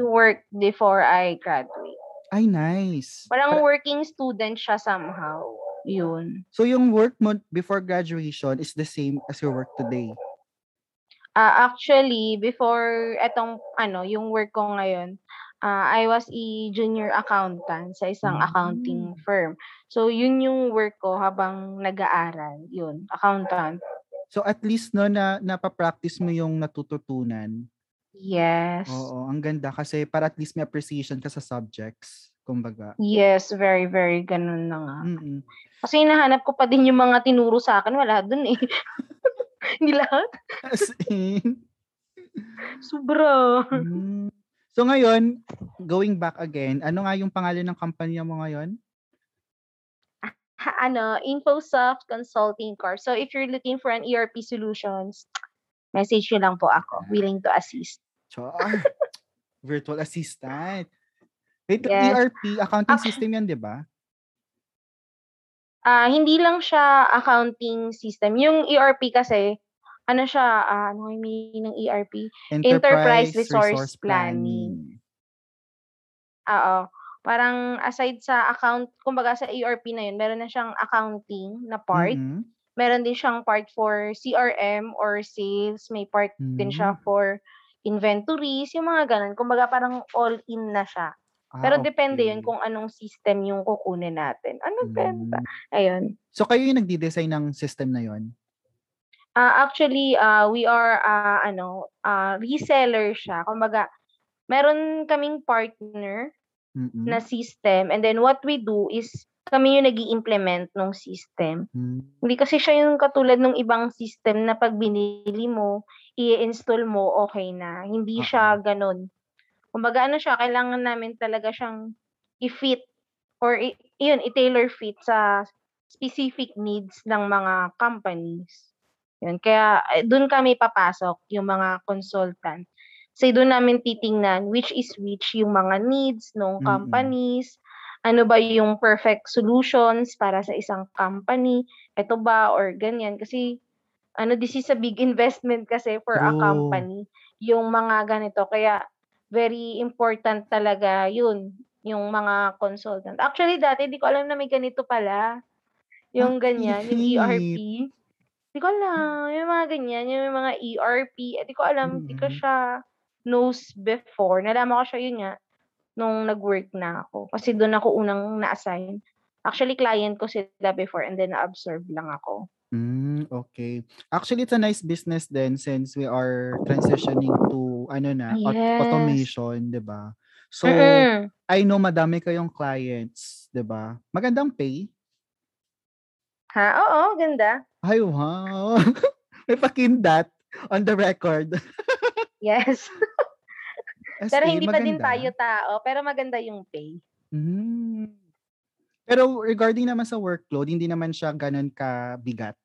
Speaker 1: mo?
Speaker 2: worked before I graduate.
Speaker 1: Ay, nice.
Speaker 2: Parang
Speaker 1: Pa-
Speaker 2: working student siya somehow. Yun.
Speaker 1: So yung work mo before graduation is the same as your work today?
Speaker 2: Ah, actually, before etong ano, yung work ko ngayon, ah, I was a junior accountant sa isang
Speaker 1: Mm.
Speaker 2: accounting firm. So, yun yung work ko habang nag-aaral. Yun, accountant.
Speaker 1: So at least no na napapractice mo yung natututunan.
Speaker 2: Yes.
Speaker 1: Oo, ang ganda kasi para at least may appreciation ka sa subjects, kumbaga.
Speaker 2: Yes, very, very ganun na nga.
Speaker 1: Mm-mm.
Speaker 2: Kasi hinahanap ko pa din yung mga tinuro sa akin. Wala dun eh. (laughs) Hindi lahat.
Speaker 1: As in.
Speaker 2: Sobra.
Speaker 1: Mm. So ngayon, going back again, ano nga yung pangalan ng kumpanya mo ngayon?
Speaker 2: Ano, InfoSoft Consulting Corp. So, if you're looking for an ERP solutions, message nyo lang po ako. Willing to assist.
Speaker 1: Char. (laughs) Virtual assistant. Wait,
Speaker 2: Yes.
Speaker 1: ERP, accounting
Speaker 2: Actu-
Speaker 1: system yan, di ba?
Speaker 2: Ah, hindi lang siya accounting system. Yung ERP kasi, ano siya, ah, ano yung meaning ng ERP? Enterprise Resource Planning. Oo. Parang aside sa account, kumbaga sa ERP na yun, meron na siyang accounting na part.
Speaker 1: Mhm.
Speaker 2: Meron din siyang part for CRM or sales. May part din siya
Speaker 1: Mm.
Speaker 2: for inventories, yung mga ganun. Kumbaga parang all-in na siya.
Speaker 1: Ah,
Speaker 2: Pero depende yun
Speaker 1: okay.
Speaker 2: kung anong system yung kukunin natin. Ano benta?
Speaker 1: Mm.
Speaker 2: Ayun.
Speaker 1: So kayo yung nagdi-design ng system na yon?
Speaker 2: Ah, actually, ah, we are ah, ano, ah, reseller siya. Kumbaga, meron kaming partner
Speaker 1: Mm-mm.
Speaker 2: na system and then what we do is kami yung nag implement ng system.
Speaker 1: Mm.
Speaker 2: Hindi kasi siya yung katulad ng ibang system na pag binili mo, i-install mo, okay na. Hindi
Speaker 1: Oo.
Speaker 2: siya ganun. Kumbaga ano siya, kailangan namin talaga siyang i-fit or i- yun, i-tailor fit sa specific needs ng mga companies. Yun. Kaya eh, doon kami papasok, yung mga consultant. Kasi doon namin titingnan which is which yung mga needs ng companies, ano ba yung perfect solutions para sa isang company, ito ba or ganyan. Kasi ano, this is a big investment kasi for a
Speaker 1: True.
Speaker 2: company, yung mga ganito. Kaya very important talaga yun, yung mga consultant. Actually, dati di ko alam na may ganito pala. Yung ganyan, yung. ERP. Di ko alam, yung mga ganyan, yung mga ERP. Eh, di ko alam, di ko siya knows before. Nalaman ko siya yun nga, nung nag-work na ako. Kasi doon ako unang na-assign. Actually, client ko sila before and then na-absorb lang ako.
Speaker 1: Mm, okay. Actually, it's a nice business then since we are transitioning to ano na, aut-
Speaker 2: Yes.
Speaker 1: automation, 'di ba? So,
Speaker 2: Mm-mm.
Speaker 1: I know madami kayong clients, 'di ba? Magandang pay.
Speaker 2: Ha? Oo, ganda.
Speaker 1: Ay, wow. (laughs) May pakindat on the record. (laughs)
Speaker 2: Yes.
Speaker 1: As
Speaker 2: pero
Speaker 1: in,
Speaker 2: hindi pa din
Speaker 1: maganda.
Speaker 2: tayo tao, pero maganda yung pay.
Speaker 1: Mm. Pero regarding naman sa workload, hindi naman siya ganun kabigat.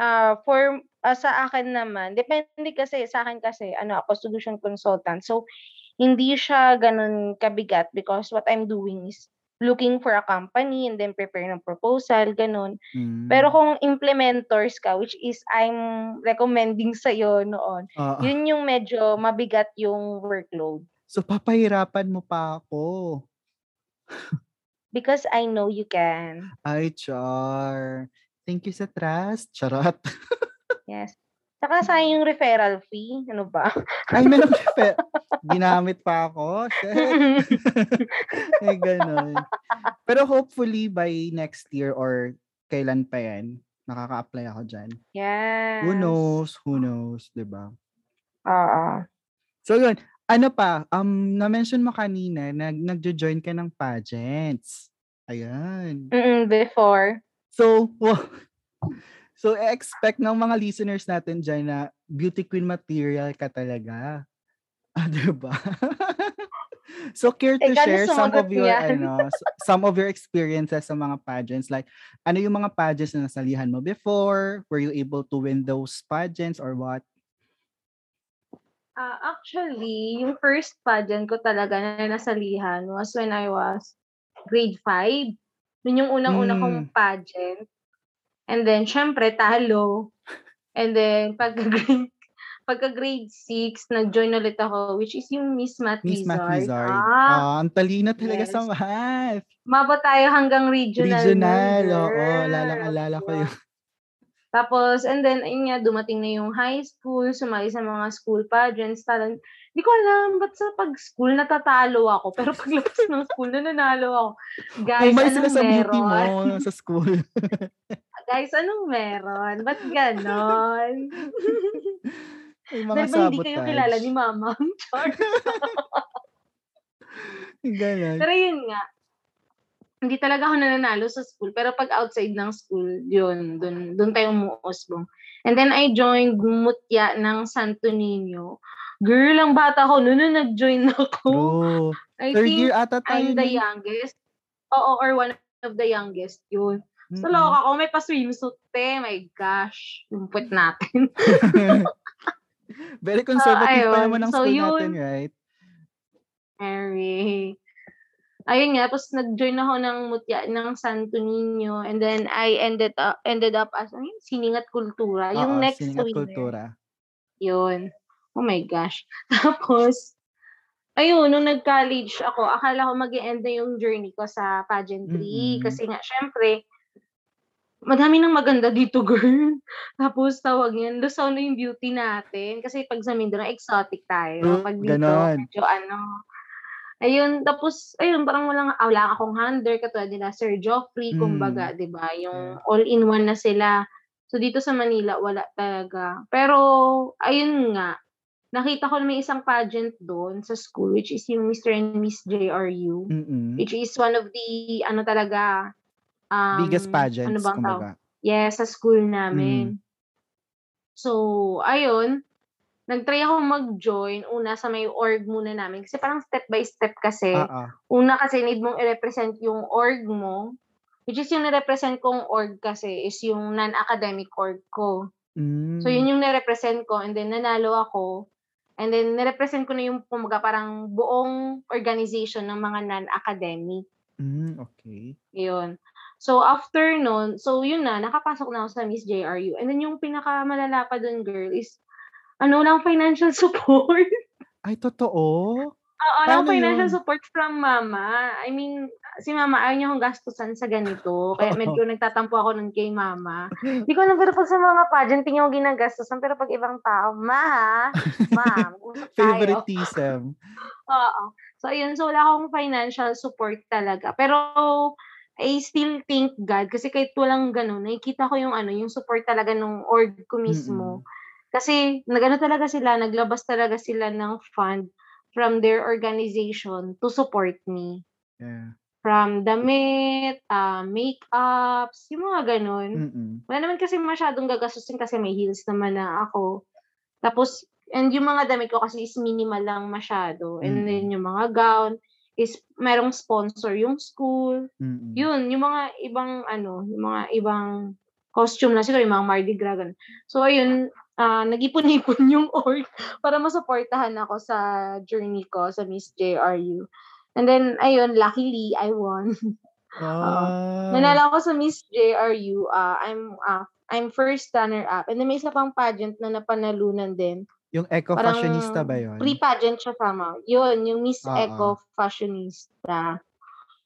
Speaker 2: Ah, for ah, sa akin naman, depende kasi sa akin kasi ano ako solution consultant. So hindi siya ganun kabigat because what I'm doing is looking for a company and then prepare ng proposal, ganun.
Speaker 1: Mm.
Speaker 2: Pero kung implementors ka, which is I'm recommending sa'yo noon,
Speaker 1: Oo.
Speaker 2: yun yung medyo mabigat yung workload.
Speaker 1: So, papahirapan mo pa ako.
Speaker 2: Because I know you can.
Speaker 1: Ay, char. Thank you sa trust. Charot. (laughs)
Speaker 2: Yes. Saka sayang yung referral fee. Ano ba? (laughs)
Speaker 1: Ay, meron pa. Ginamit pa ako. Shit. Ay, ganun. Pero hopefully by next year or kailan pa yan, nakaka-apply ako dyan.
Speaker 2: yes.
Speaker 1: Who knows? Who knows? 'di ba?
Speaker 2: Oo.
Speaker 1: So yun, ano pa, um, na-mention mo kanina, nag, nagjo-join ka ng pageants. Ayan.
Speaker 2: Mm, before.
Speaker 1: So, (laughs) wow. So, expect ng mga listeners natin dyan na beauty queen material ka talaga. (laughs) Ah, diba? (laughs) so, care to
Speaker 2: na
Speaker 1: share some of your,
Speaker 2: niyan.
Speaker 1: ano, (laughs) some of your experiences sa mga pageants. Like, ano yung mga pageants na nasalihan mo before? Were you able to win those pageants or what?
Speaker 2: Ah, actually, yung first pageant ko talaga na nasalihan was when I was grade 5. Yun yung unang-una
Speaker 1: Mm.
Speaker 2: kong pageant. And then, syempre, talo. And then, pagka grade, (laughs) pagka grade 6, nag-join ulit ako, which is yung Miss Math
Speaker 1: Miss Math
Speaker 2: Wizard. Ah,
Speaker 1: Ah, ang talino talaga sa
Speaker 2: yes.
Speaker 1: math.
Speaker 2: mabot tayo hanggang regional.
Speaker 1: Regional, oo.
Speaker 2: girl.
Speaker 1: Lalang-alala ko yun. (laughs)
Speaker 2: Tapos, and then, ayun nga, dumating na yung high school, sumali sa mga school pageants. Talang, di ko alam, ba't sa pag-school natatalo ako? (laughs) Pero paglabas ng school, nananalo ako. Guys,
Speaker 1: Umay sila
Speaker 2: anong
Speaker 1: sa beauty mo
Speaker 2: meron?
Speaker 1: sa school.
Speaker 2: Guys, anong meron? Ba't ganon? (laughs)
Speaker 1: May mga
Speaker 2: Dahil ba hindi kayo kilala ni Mama? (laughs)
Speaker 1: Ganun.
Speaker 2: Pero yun nga, hindi talaga ako nananalo sa school. Pero pag outside ng school, yun, dun, dun tayo umuusbong. And then I joined Mutya ng Santo Niño. Girl, ang bata ko noon nag-join (laughs) ako.
Speaker 1: True.
Speaker 2: I
Speaker 1: Third
Speaker 2: think
Speaker 1: year ata tayo
Speaker 2: I'm the youngest. Oo, or one of the youngest. Yun. So,
Speaker 1: Mm-mm.
Speaker 2: loka ako, may pa-swimsuit, te. My gosh. Lumpot natin. (laughs)
Speaker 1: Very conservative pa
Speaker 2: ayun.
Speaker 1: naman ang
Speaker 2: So,
Speaker 1: school
Speaker 2: yun.
Speaker 1: natin, right?
Speaker 2: Mary. Ayun nga, tapos nag-join ako ng mutya ng Santo Niño and then I ended up ended up as ano yun, siningat kultura. Yung
Speaker 1: Oo,
Speaker 2: next
Speaker 1: sining at
Speaker 2: winner.
Speaker 1: kultura.
Speaker 2: Yun. Oh my gosh. (laughs) Tapos, ayun, nung nag-college ako, akala ko mag end na yung journey ko sa pageantry.
Speaker 1: Mm-mm.
Speaker 2: Kasi nga, syempre, madami nang maganda dito, girl. (laughs) Tapos, tawag yan, lusaw na yung beauty natin. Kasi pag sa Mindanao, exotic tayo.
Speaker 1: True,
Speaker 2: Pag dito,
Speaker 1: ganon.
Speaker 2: medyo ano, Ayun, tapos, ayun, parang walang, ah, wala akong hander, katulad nila Sir Joffrey,
Speaker 1: Mm.
Speaker 2: kumbaga, di ba? Yung all-in-one na sila. So, dito sa Manila, wala talaga. Pero, ayun nga, nakita ko na may isang pageant doon sa school, which is yung Mr. and Miss JRU,
Speaker 1: Mm-mm.
Speaker 2: which is one of the, ano talaga, um,
Speaker 1: Biggest pageants,
Speaker 2: ano bang tawag? Yes, sa school namin. So, ayun, nag-try ako mag-join una sa may org muna namin. Kasi parang step by step kasi.
Speaker 1: Ah.
Speaker 2: Una kasi need mong i-represent yung org mo. Which is yung na-represent kong org kasi is yung non-academic org ko.
Speaker 1: Mm.
Speaker 2: So, yun yung na-represent ko and then nanalo ako. And then, na-represent ko na yung kumaga parang buong organization ng mga non-academic.
Speaker 1: Mm, okay.
Speaker 2: Yun. So, after nun, so yun na, nakapasok na ako sa Miss JRU. And then yung pinakamalala pa dun, girl, is ano lang financial (laughs) support.
Speaker 1: Ay, totoo?
Speaker 2: Oo, lang financial
Speaker 1: yun?
Speaker 2: support from mama. I mean, si mama ayaw niya akong gastusan sa ganito. Kaya medyo nagtatampo ako nun kay mama. Hindi ko alam, pero pag sa mga pageant, tingin ko ginagastusan. Pero pag ibang tao, ma, ma. (laughs)
Speaker 1: Favoritism. (laughs)
Speaker 2: Oo. So, ayun. So, wala akong financial support talaga. Pero, I still thank God kasi kahit walang ganun, nakikita ko yung ano, yung support talaga ng org ko mismo.
Speaker 1: Mm.
Speaker 2: Kasi nagano talaga sila, naglabas talaga sila ng fund from their organization to support me.
Speaker 1: Yeah.
Speaker 2: From damit, ah, makeups, yung mga ganun.
Speaker 1: Mm.
Speaker 2: Wala naman kasi masyadong gagastusin kasi may heels naman na ako. Tapos, and yung mga damit ko kasi is minimal lang masyado. And then yung mga gown is merong sponsor yung school.
Speaker 1: Mm.
Speaker 2: Yun, yung mga ibang ano, yung mga ibang costume na siguro, yung mga Mardi Gras. ganun. So, ayun, ah, nag-ipon-ipon (laughs) yung org para masuportahan ako sa journey ko sa Miss JRU. And then, ayun, luckily, I won. (laughs)
Speaker 1: Wow.
Speaker 2: Nanalo ako sa Miss JRU. ah I'm ah, I'm first runner-up. And then may isa pang pageant na napanalunan din.
Speaker 1: Yung eco-fashionista ba yun?
Speaker 2: Pre-pageant siya sama. Yun, yung Miss
Speaker 1: Oo.
Speaker 2: Eco Fashionista.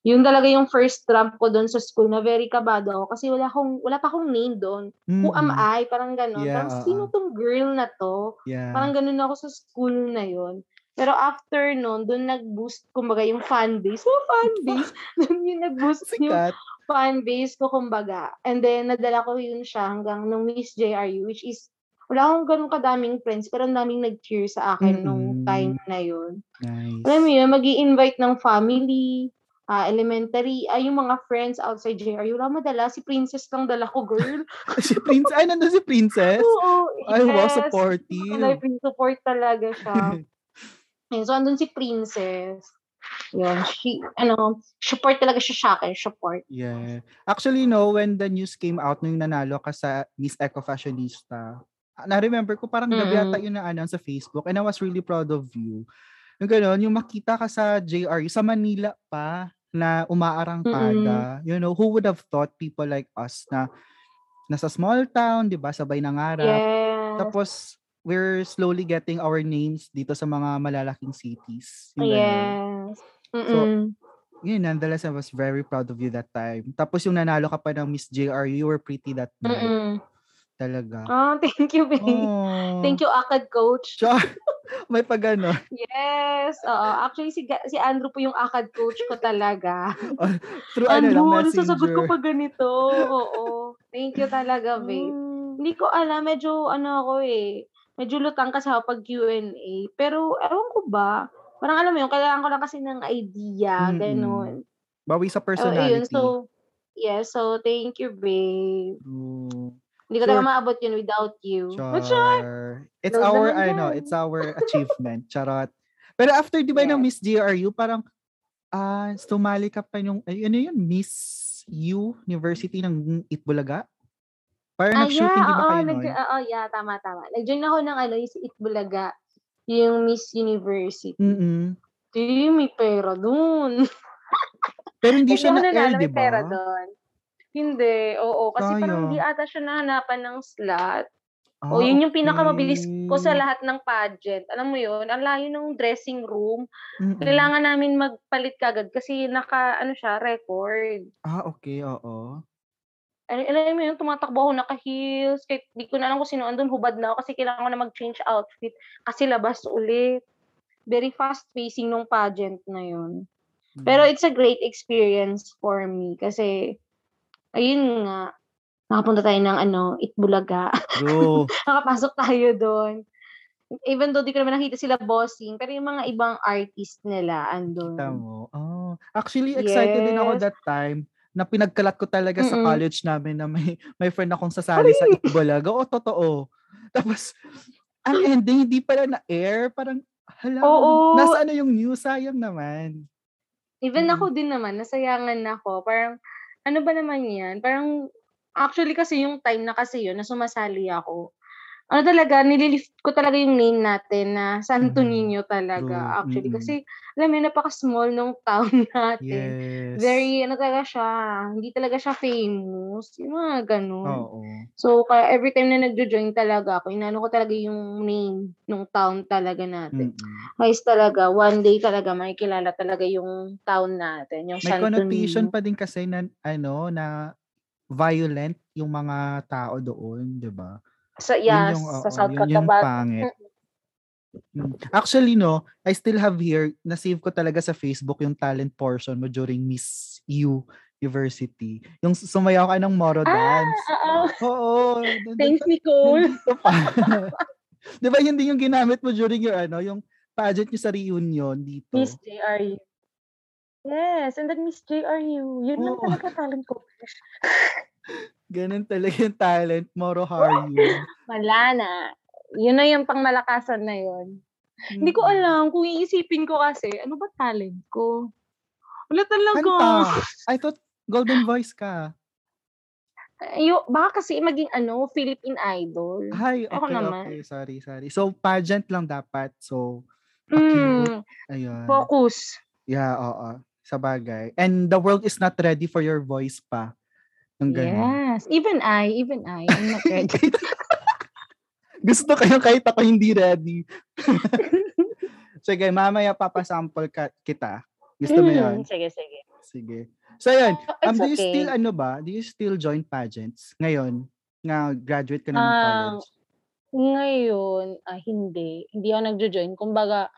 Speaker 2: Yun talaga yung first trump ko doon sa school na very kabado ako kasi wala akong wala pa akong name doon. Who am. I? Parang gano'n.
Speaker 1: Yeah,
Speaker 2: Parang
Speaker 1: oo.
Speaker 2: sino tong girl na to?
Speaker 1: Yeah.
Speaker 2: Parang ganun ako sa school na yun. Pero after nun, doon nag-boost, kumbaga, yung fan base. Oh, fan (laughs) base! (laughs) doon yung nag-boost yung fan base ko, kumbaga. And then, nadala ko yun siya hanggang nung Miss JRU, which is, wala akong ganun kadaming friends, pero ang daming nag-cheer sa akin nung
Speaker 1: Mm-mm.
Speaker 2: time na yun.
Speaker 1: Nice.
Speaker 2: Alam mo yun, mag invite ng family, ah, elementary, ay yung mga friends outside JRU. Wala madala, si Princess lang dala ko, girl. (laughs)
Speaker 1: si Prince, ay, nandun si Princess?
Speaker 2: Oo,
Speaker 1: Ay, wow,
Speaker 2: yes.
Speaker 1: supportive.
Speaker 2: Life support talaga siya. (laughs) Ayun, so, andun si Princess. Yun, she, ano, support talaga siya sa akin, support.
Speaker 1: Yeah. Actually, no, when the news came out nung nanalo ka sa Miss Eco Fashionista, na-remember ko parang gabi
Speaker 2: Mm.
Speaker 1: yata yun na ano sa Facebook and I was really proud of you. Yung gano'n, yung makita ka sa JRU, sa Manila pa, na umaarangkada. You know, who would have thought people like us na nasa small town, di ba, sabay nangarap.
Speaker 2: Yes.
Speaker 1: Tapos, we're slowly getting our names dito sa mga malalaking cities. Yung
Speaker 2: yes. Mm-mm.
Speaker 1: yun, nonetheless, I was very proud of you that time. Tapos yung nanalo ka pa ng Miss JRU, you were pretty that night.
Speaker 2: Mm-mm.
Speaker 1: Talaga.
Speaker 2: Oh, (laughs) thank you, babe.
Speaker 1: Oh.
Speaker 2: Thank you, Akad Coach.
Speaker 1: Char, (laughs) may pa gano'n.
Speaker 2: Yes. Oo. Actually, si, si Andrew po yung Akad Coach ko talaga. (laughs)
Speaker 1: Through ano lang,
Speaker 2: Andrew, ano
Speaker 1: messenger.
Speaker 2: sasagot ko pa ganito? Oo. Thank you talaga, babe.
Speaker 1: Mm.
Speaker 2: Hindi ko alam, medyo ano ako eh, medyo lutang kasi ako pag Q&A. Pero ewan ko ba, parang alam mo yun, kailangan ko lang kasi ng idea,
Speaker 1: Mm-mm.
Speaker 2: ganun.
Speaker 1: Bawi sa
Speaker 2: Oh,
Speaker 1: personality.
Speaker 2: so, yeah, so thank you, babe.
Speaker 1: True.
Speaker 2: Hindi ko
Speaker 1: Sure.
Speaker 2: talaga maabot yun without you. But sure.
Speaker 1: Char. It's
Speaker 2: Close
Speaker 1: our, ano, it's our (laughs) achievement. Charot. Pero after, di ba, ng
Speaker 2: Yes.
Speaker 1: Miss JRU, parang, ah, sumali ka pa yung, ay, ano yun, Miss U University ng Itbulaga? Parang
Speaker 2: Ah,
Speaker 1: nag-shooting,
Speaker 2: yeah,
Speaker 1: di ba
Speaker 2: oo,
Speaker 1: kayo
Speaker 2: nag,
Speaker 1: nun?
Speaker 2: oo, yeah, tama, tama. Nag-join ako ng ano, yung si Itbulaga, yung Miss University.
Speaker 1: Mm-mm.
Speaker 2: Di, may pera dun.
Speaker 1: Pero hindi siya
Speaker 2: ako
Speaker 1: na-air, di
Speaker 2: may pera
Speaker 1: ba?
Speaker 2: Hindi, oo. Kasi parang
Speaker 1: Sayang.
Speaker 2: hindi ata siya nahanapan ng slot. O, yun yung pinakamabilis ko sa
Speaker 1: Ah, okay.
Speaker 2: lahat ng pageant. Alam mo yun, ang layo ng dressing room.
Speaker 1: Mm-mm.
Speaker 2: Kailangan namin magpalit kagad kasi naka, ano siya, record.
Speaker 1: Ah, okay, oo.
Speaker 2: Ano, alam mo yun, tumatakbo ako naka-heels. Kahit di ko na alam kung sino andun, hubad na ako kasi kailangan ko na mag-change outfit. Kasi labas ulit. Very fast-pacing nung pageant na yun.
Speaker 1: Mm.
Speaker 2: Pero it's a great experience for me kasi, ayun nga, nakapunta tayo ng ano, Itbulaga.
Speaker 1: True. (laughs)
Speaker 2: Nakapasok tayo doon. Even though di ko naman nakita sila bossing, pero yung mga ibang artist nila andun.
Speaker 1: Kita mo. Oh. Actually, excited din ako
Speaker 2: Yes.
Speaker 1: that time na pinagkalat ko talaga sa
Speaker 2: Mm-mm.
Speaker 1: college namin na may (laughs) may friend akong sasali sa Itbulaga. Oo, totoo. (laughs) Tapos, ang ending, hindi pala na-air. Parang, hala,
Speaker 2: Oo.
Speaker 1: nasa ano yung news? Sayang naman.
Speaker 2: Even
Speaker 1: Mm.
Speaker 2: ako din naman, nasayangan ako. Parang, ano ba naman yan? Parang, actually kasi yung time na kasi yun, na sumasali ako, ano talaga, nililift ko talaga yung name natin na Santo
Speaker 1: Mm.
Speaker 2: Niño talaga.
Speaker 1: True.
Speaker 2: Actually, kasi, alam mo, napaka-small nung town (laughs) natin.
Speaker 1: Yes.
Speaker 2: Very, ano talaga siya, hindi talaga siya famous. Yung mga ganun.
Speaker 1: Oo.
Speaker 2: So, kaya every time na nagjo-join talaga ako, inano ko talaga yung name ng town talaga natin.
Speaker 1: Mm-mm.
Speaker 2: Guys, talaga, one day talaga makikilala talaga yung town natin, yung
Speaker 1: May
Speaker 2: Santo
Speaker 1: connotation
Speaker 2: Niño.
Speaker 1: pa din kasi na, ano, na violent yung mga tao doon, di ba?
Speaker 2: Sa,
Speaker 1: Yun
Speaker 2: yes,
Speaker 1: yung,
Speaker 2: sa
Speaker 1: oo,
Speaker 2: South
Speaker 1: yun yung
Speaker 2: Cotabato.
Speaker 1: pangit. Mm. Actually, no, I still have here, na-save ko talaga sa Facebook yung talent portion mo during Miss U University. Yung sumayaw ka ng Moro dance.
Speaker 2: Ah, oo.
Speaker 1: Oo. nandun
Speaker 2: Thanks, (laughs) Nicole.
Speaker 1: Di ba yun din yung ginamit mo during your ano, yung pageant nyo sa reunion dito?
Speaker 2: Miss JRU. Yes, and then Miss JRU. Yun lang
Speaker 1: Oo.
Speaker 2: talaga talent ko. (laughs)
Speaker 1: Ganun talaga yung talent. Moro Haryu.
Speaker 2: Wala na. Yun na yung pangmalakasan na yun. Hindi ko alam kung iisipin ko kasi, ano ba talent ko? Wala talaga.
Speaker 1: Kanta. I thought golden voice ka.
Speaker 2: Ayo, baka kasi maging ano, Philippine Idol.
Speaker 1: Ay,
Speaker 2: Ako
Speaker 1: okay,
Speaker 2: naman.
Speaker 1: okay. Sorry, sorry. So, pageant lang dapat. So, cute.
Speaker 2: Mm,
Speaker 1: ayun.
Speaker 2: focus.
Speaker 1: Yeah, oo. Sa bagay. And the world is not ready for your voice pa. Yung ganun.
Speaker 2: Yes. Even I, even I, I'm not ready. (laughs)
Speaker 1: Gusto kayo kahit ako hindi ready. (laughs) Sige, mamaya papasample ka, kita. Gusto mo
Speaker 2: Mm,
Speaker 1: yun?
Speaker 2: Sige, sige.
Speaker 1: Sige. So, yun.
Speaker 2: Oh,
Speaker 1: Um, do you
Speaker 2: okay.
Speaker 1: still, ano ba? Do you still join pageants ngayon? Nga graduate ka na ng
Speaker 2: Ah,
Speaker 1: college?
Speaker 2: Ngayon, ah, hindi. Hindi ako nagjo-join. Kumbaga,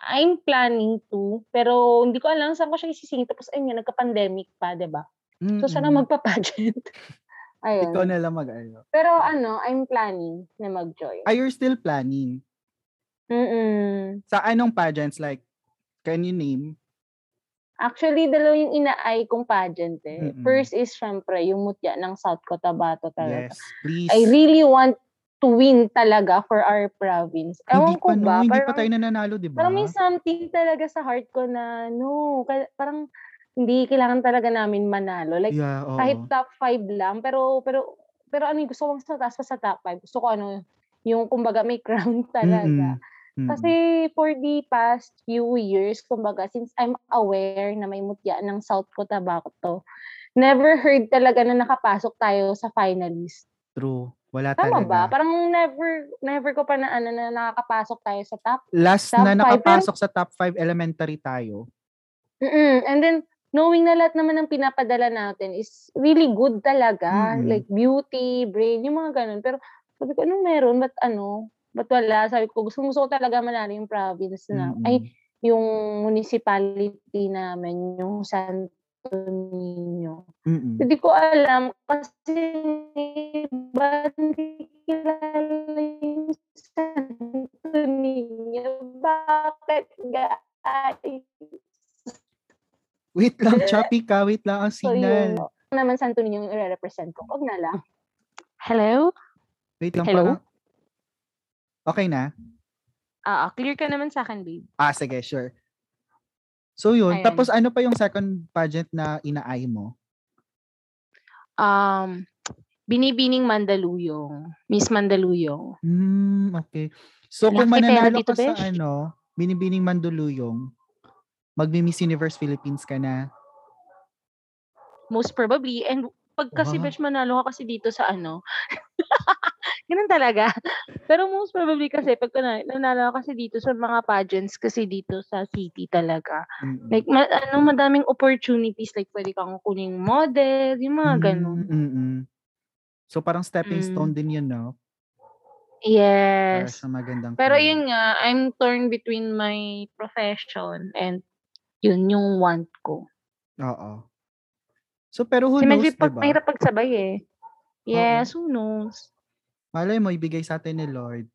Speaker 2: I'm planning to, pero hindi ko alam saan ko siya isisingit. Tapos, ayun nga, nagka-pandemic pa, 'di ba? So, sana magpa-pageant. (laughs) Ayun.
Speaker 1: Ikaw na lang mag-ano.
Speaker 2: Pero ano, I'm planning na mag-join.
Speaker 1: Are you still planning?
Speaker 2: Mm-mm.
Speaker 1: Sa anong pageants? Like, can you name?
Speaker 2: Actually, dalawa yung inaay kong pageant eh.
Speaker 1: Mm-mm.
Speaker 2: First is, syempre, yung mutya ng South Cotabato talaga.
Speaker 1: Yes, please.
Speaker 2: I really want to win talaga for our province.
Speaker 1: hindi
Speaker 2: Ewan ko
Speaker 1: pa, no,
Speaker 2: ba?
Speaker 1: hindi
Speaker 2: parang,
Speaker 1: pa tayo nananalo, di ba?
Speaker 2: parang may something talaga sa heart ko na, no, parang hindi kailangan talaga namin manalo. Like,
Speaker 1: yeah, oo.
Speaker 2: kahit top 5 lang, pero, pero, pero ano, yung gusto ko sa taas pa sa top 5. Gusto ko ano, yung kumbaga may crown (laughs) talaga.
Speaker 1: Mm-mm.
Speaker 2: Kasi for the past few years, kumbaga, since I'm aware na may mutya ng South Cotabato, never heard talaga na nakapasok tayo sa finalist.
Speaker 1: True. Wala
Speaker 2: Tama
Speaker 1: talaga.
Speaker 2: ba? Parang never, never ko pa na ano na nakakapasok tayo sa top.
Speaker 1: Last
Speaker 2: top
Speaker 1: na
Speaker 2: five,
Speaker 1: nakapasok sa top 5 elementary tayo.
Speaker 2: Mm-mm. And then, knowing na lahat naman ng pinapadala natin is really good talaga.
Speaker 1: Mm-mm.
Speaker 2: Like beauty, brain, yung mga ganun. Pero sabi ko, anong meron? Ba't ano? Ba't wala? Sabi ko, gusto, gusto ko talaga manalo yung province na,
Speaker 1: Mm-mm.
Speaker 2: ay, yung municipality namin, yung Santo Niño.
Speaker 1: Mm-mm.
Speaker 2: Hindi ko alam kasi ba't hindi kilala yung Santo Niño? Bakit guys?
Speaker 1: Wait lang, (laughs) choppy ka. Wait lang ang
Speaker 2: So yun,
Speaker 1: signal.
Speaker 2: Kung naman Santo Niño yung i-represent ko, wag na lang. Hello?
Speaker 1: Wait lang
Speaker 2: Hello?
Speaker 1: pa. Okay na?
Speaker 2: Ah, clear ka naman sa akin, babe.
Speaker 1: Ah, sige, sure. So yun,
Speaker 2: Ayan.
Speaker 1: tapos ano pa yung second pageant na inaay mo?
Speaker 2: Um, Binibining Mandaluyong. Miss Mandaluyong.
Speaker 1: Hmm, okay. So kung
Speaker 2: Lucky tayo
Speaker 1: mananalo ka sa ano, Binibining Manduluyong, magmi-Miss Universe Philippines ka na.
Speaker 2: Most probably. And pag kasi
Speaker 1: Wow.
Speaker 2: besh manalo ka kasi dito sa ano. (laughs) Ganun talaga. Pero most probably kasi pag na- nanalo ka kasi dito sa mga pageants kasi dito sa city talaga.
Speaker 1: Mm-mm.
Speaker 2: Like, ma- ano, madaming opportunities. Like, pwede kang kuning model, yung mga ganun.
Speaker 1: Mm, mm-mm. So parang stepping
Speaker 2: Mm.
Speaker 1: stone din yun, no? Para
Speaker 2: Yes.
Speaker 1: sa magandang
Speaker 2: Pero
Speaker 1: career.
Speaker 2: yun nga, I'm torn between my profession and yun yung want ko.
Speaker 1: Oo. So pero who
Speaker 2: Kasi
Speaker 1: knows,
Speaker 2: pag,
Speaker 1: diba?
Speaker 2: mahirap pagsabay eh. Yes, who knows?
Speaker 1: Malay mo, ibigay sa atin ni Lord.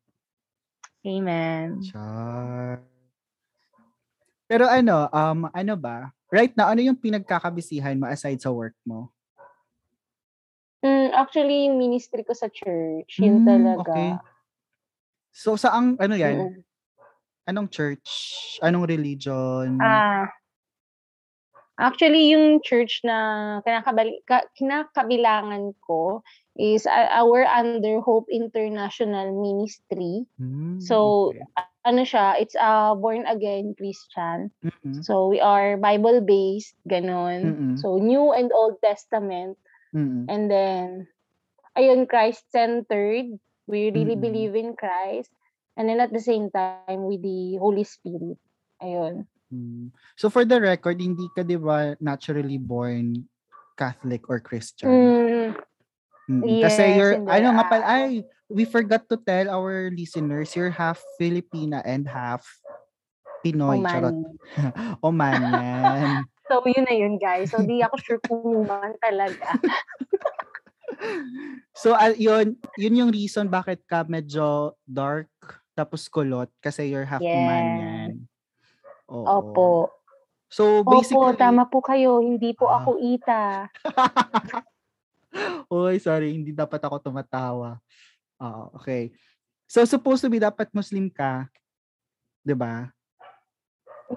Speaker 2: Amen.
Speaker 1: Char. Pero ano, um, ano ba? Right now, ano yung pinagkakabisihan mo aside sa work mo?
Speaker 2: Mm, actually, yung ministry ko sa church, yun
Speaker 1: Hmm,
Speaker 2: talaga.
Speaker 1: okay. So saang ano yan?
Speaker 2: Mm.
Speaker 1: Anong church? Anong religion?
Speaker 2: Ah, actually, yung church na kinakabali, ka, kinakabilangan ko is uh, we're under Hope International Ministry.
Speaker 1: Hmm,
Speaker 2: So,
Speaker 1: okay.
Speaker 2: Ano siya, it's a born again Christian.
Speaker 1: Mm-mm.
Speaker 2: So, we are Bible-based, ganun.
Speaker 1: Mm-mm.
Speaker 2: So, New and Old Testament.
Speaker 1: Mm-mm.
Speaker 2: And then, ayun, Christ-centered. We really
Speaker 1: Mm-mm.
Speaker 2: believe in Christ. And then at the same time, with the Holy Spirit. Ayun.
Speaker 1: Mm. So for the record, hindi ka 'di ba naturally born Catholic or Christian?
Speaker 2: Mm,
Speaker 1: Mm, Kasi
Speaker 2: Yes,
Speaker 1: you're,
Speaker 2: hindi.
Speaker 1: ano nga
Speaker 2: Ah,
Speaker 1: pala, ay, we forgot to tell our listeners, you're half Filipina and half Pinoy. Charot.
Speaker 2: Omani. (laughs)
Speaker 1: Oman yan. (laughs)
Speaker 2: So, yun na yun, guys. So, di ako sure kung human talaga. (laughs)
Speaker 1: so, uh, yun, yun yung reason bakit ka medyo dark tapos kulot kasi you're half
Speaker 2: Yes.
Speaker 1: man yan. Oo.
Speaker 2: Opo.
Speaker 1: So, basically,
Speaker 2: Opo, tama po kayo. Hindi po
Speaker 1: Ah.
Speaker 2: ako ita. (laughs)
Speaker 1: Oy, sorry, hindi dapat ako tumatawa. Oo, okay. So, supposed to be dapat Muslim ka, 'di ba?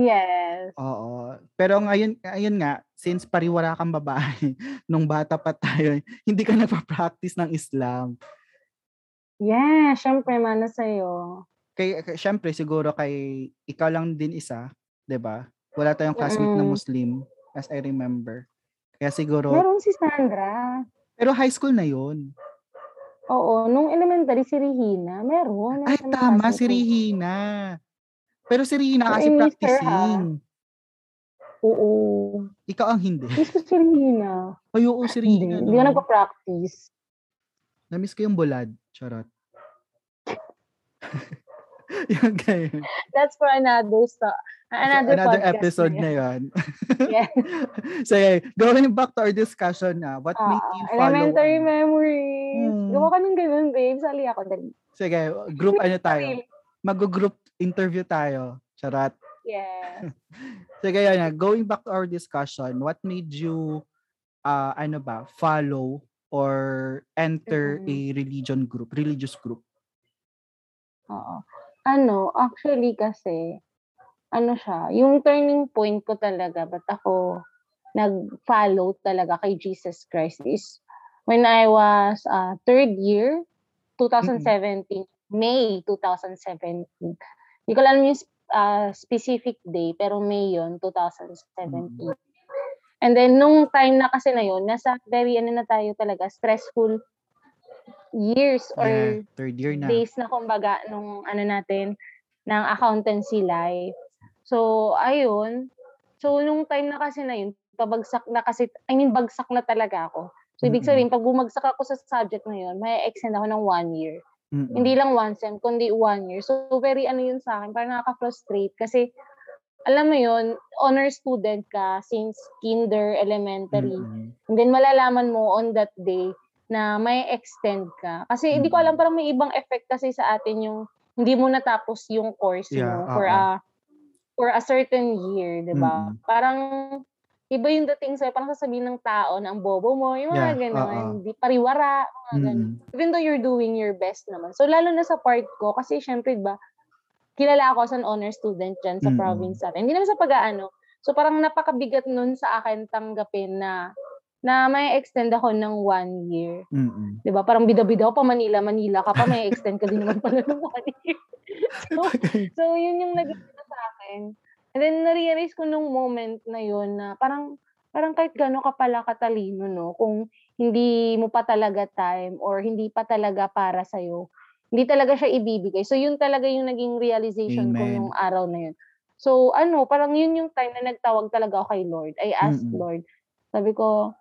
Speaker 2: Yes.
Speaker 1: Oo. Pero ngayon, ayun nga, since pariwara kang babae, (laughs) nung bata pa tayo, hindi ka nagpa-practice ng Islam.
Speaker 2: Yeah, syempre, mana sa'yo.
Speaker 1: Kay, kay syempre, siguro kay ikaw lang din isa, 'di ba? Wala tayong classmate na
Speaker 2: Mm-mm.
Speaker 1: Muslim, as I remember. Kaya siguro,
Speaker 2: Meron si Sandra.
Speaker 1: pero high school na yun.
Speaker 2: Oo, nung elementary, si Regina. Meron.
Speaker 1: Ay, tama, si
Speaker 2: ko.
Speaker 1: Regina. Pero si
Speaker 2: Pero
Speaker 1: kasi
Speaker 2: I miss her,
Speaker 1: practicing.
Speaker 2: Oo.
Speaker 1: Ikaw ang hindi.
Speaker 2: Miss ko si Regina.
Speaker 1: Ay, oo, si
Speaker 2: Hindi.
Speaker 1: Regina.
Speaker 2: Hindi ka
Speaker 1: no?
Speaker 2: nagpa-practice.
Speaker 1: Namiss ko yung bulad. Charot. (laughs) (laughs) yung ganyan.
Speaker 2: That's for another sto- another,
Speaker 1: Another
Speaker 2: podcast
Speaker 1: episode
Speaker 2: na yun.
Speaker 1: yun.
Speaker 2: Yeah.
Speaker 1: so, yeah, going back to our discussion na, what
Speaker 2: Ah,
Speaker 1: made you follow?
Speaker 2: elementary
Speaker 1: ano?
Speaker 2: memories.
Speaker 1: Hmm.
Speaker 2: Gawa ka ng ganun, babe. Sali ako. Dali.
Speaker 1: Sige, group ano (laughs) tayo? Mag-group interview tayo. Charot.
Speaker 2: Yes. (laughs)
Speaker 1: Sige, na. Going back to our discussion, what made you, uh, ano ba, follow or enter
Speaker 2: Mm-mm.
Speaker 1: a religion group, religious group?
Speaker 2: Oo. Ano, actually kasi, ano siya, yung turning point ko talaga, ba't ako nag-follow talaga kay Jesus Christ is when I was uh, third year, 2017, May 2017. Hindi ko alam yung uh, specific day, pero May yun, 2017. And then, nung time na kasi na yun, nasa very, ano na tayo talaga, stressful years or
Speaker 1: yeah, third year na.
Speaker 2: days na kumbaga nung ano natin ng accountancy life. So, ayun. So, nung time na kasi na yun, pabagsak na kasi, I mean, bagsak na talaga ako. So, ibig sabihin, pag bumagsak ako sa subject na yun, may extend ako ng one year.
Speaker 1: Mm-mm.
Speaker 2: Hindi lang one sem, kundi one year. So, very ano yun sa akin, parang nakaka-frustrate kasi, alam mo yun, honor student ka since kinder, elementary.
Speaker 1: Mm-mm.
Speaker 2: And then malalaman mo on that day na may extend ka. Kasi hindi ko alam, parang may ibang effect kasi sa atin yung hindi mo natapos yung course
Speaker 1: Yeah,
Speaker 2: mo for
Speaker 1: oo.
Speaker 2: a for a certain year, 'di ba?
Speaker 1: Mm-mm.
Speaker 2: Parang iba yung dating sa'yo, parang sasabihin ng tao na ang bobo mo, yung mga
Speaker 1: Yeah,
Speaker 2: gano'n,
Speaker 1: oo.
Speaker 2: hindi pariwara, mga gano'n.
Speaker 1: Mm-mm.
Speaker 2: Even though you're doing your best naman. So, lalo na sa part ko, kasi syempre, ba, kilala ako as an honor student dyan sa
Speaker 1: Mm-mm.
Speaker 2: province natin. Hindi naman sa pag-aano. So, parang napakabigat nun sa akin tanggapin na na may extend ako ng one year.
Speaker 1: Mm-mm.
Speaker 2: 'Di ba Parang bida-bida ako pa Manila, Manila ka pa, may extend ka din naman pala ng one year. (laughs) so, so, yun yung naging ano sa akin. And then, na-realize ko nung moment na yun na parang, parang kahit gano'n ka pala katalino, no, kung hindi mo pa talaga time or hindi pa talaga para sa'yo, hindi talaga siya ibibigay. So, yun talaga yung naging realization ko
Speaker 1: Amen.
Speaker 2: nung araw na yun. So, ano, parang yun yung time na nagtawag talaga ako kay Lord. I asked
Speaker 1: Mm-mm.
Speaker 2: Lord, sabi ko,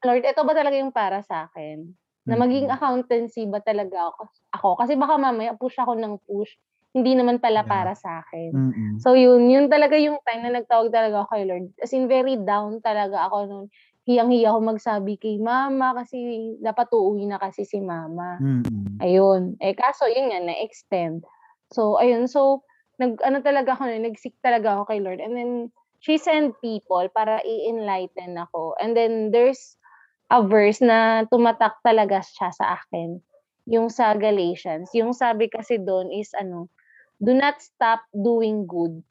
Speaker 2: Lord, ito ba talaga yung para sa akin? Na maging
Speaker 1: Mm-mm.
Speaker 2: accountancy ba talaga ako? ako? Kasi baka mamaya push ako ng push. Hindi naman pala
Speaker 1: Yeah.
Speaker 2: para sa akin. So yun, yun talaga yung time na nagtawag talaga ako kay Lord. As in, very down talaga ako noon. Hiyang-hiya ako magsabi kay mama kasi dapat uuwi na kasi si mama. Ayun. Eh, kaso yun nga, na-extend. So, ayun. So, nag, ano talaga ako, nun, nag-seek talaga ako kay Lord. And then, she sent people para i-enlighten ako. And then, there's a verse na tumatak talaga siya sa akin. Yung sa Galatians. Yung sabi kasi doon is, ano, do not stop doing good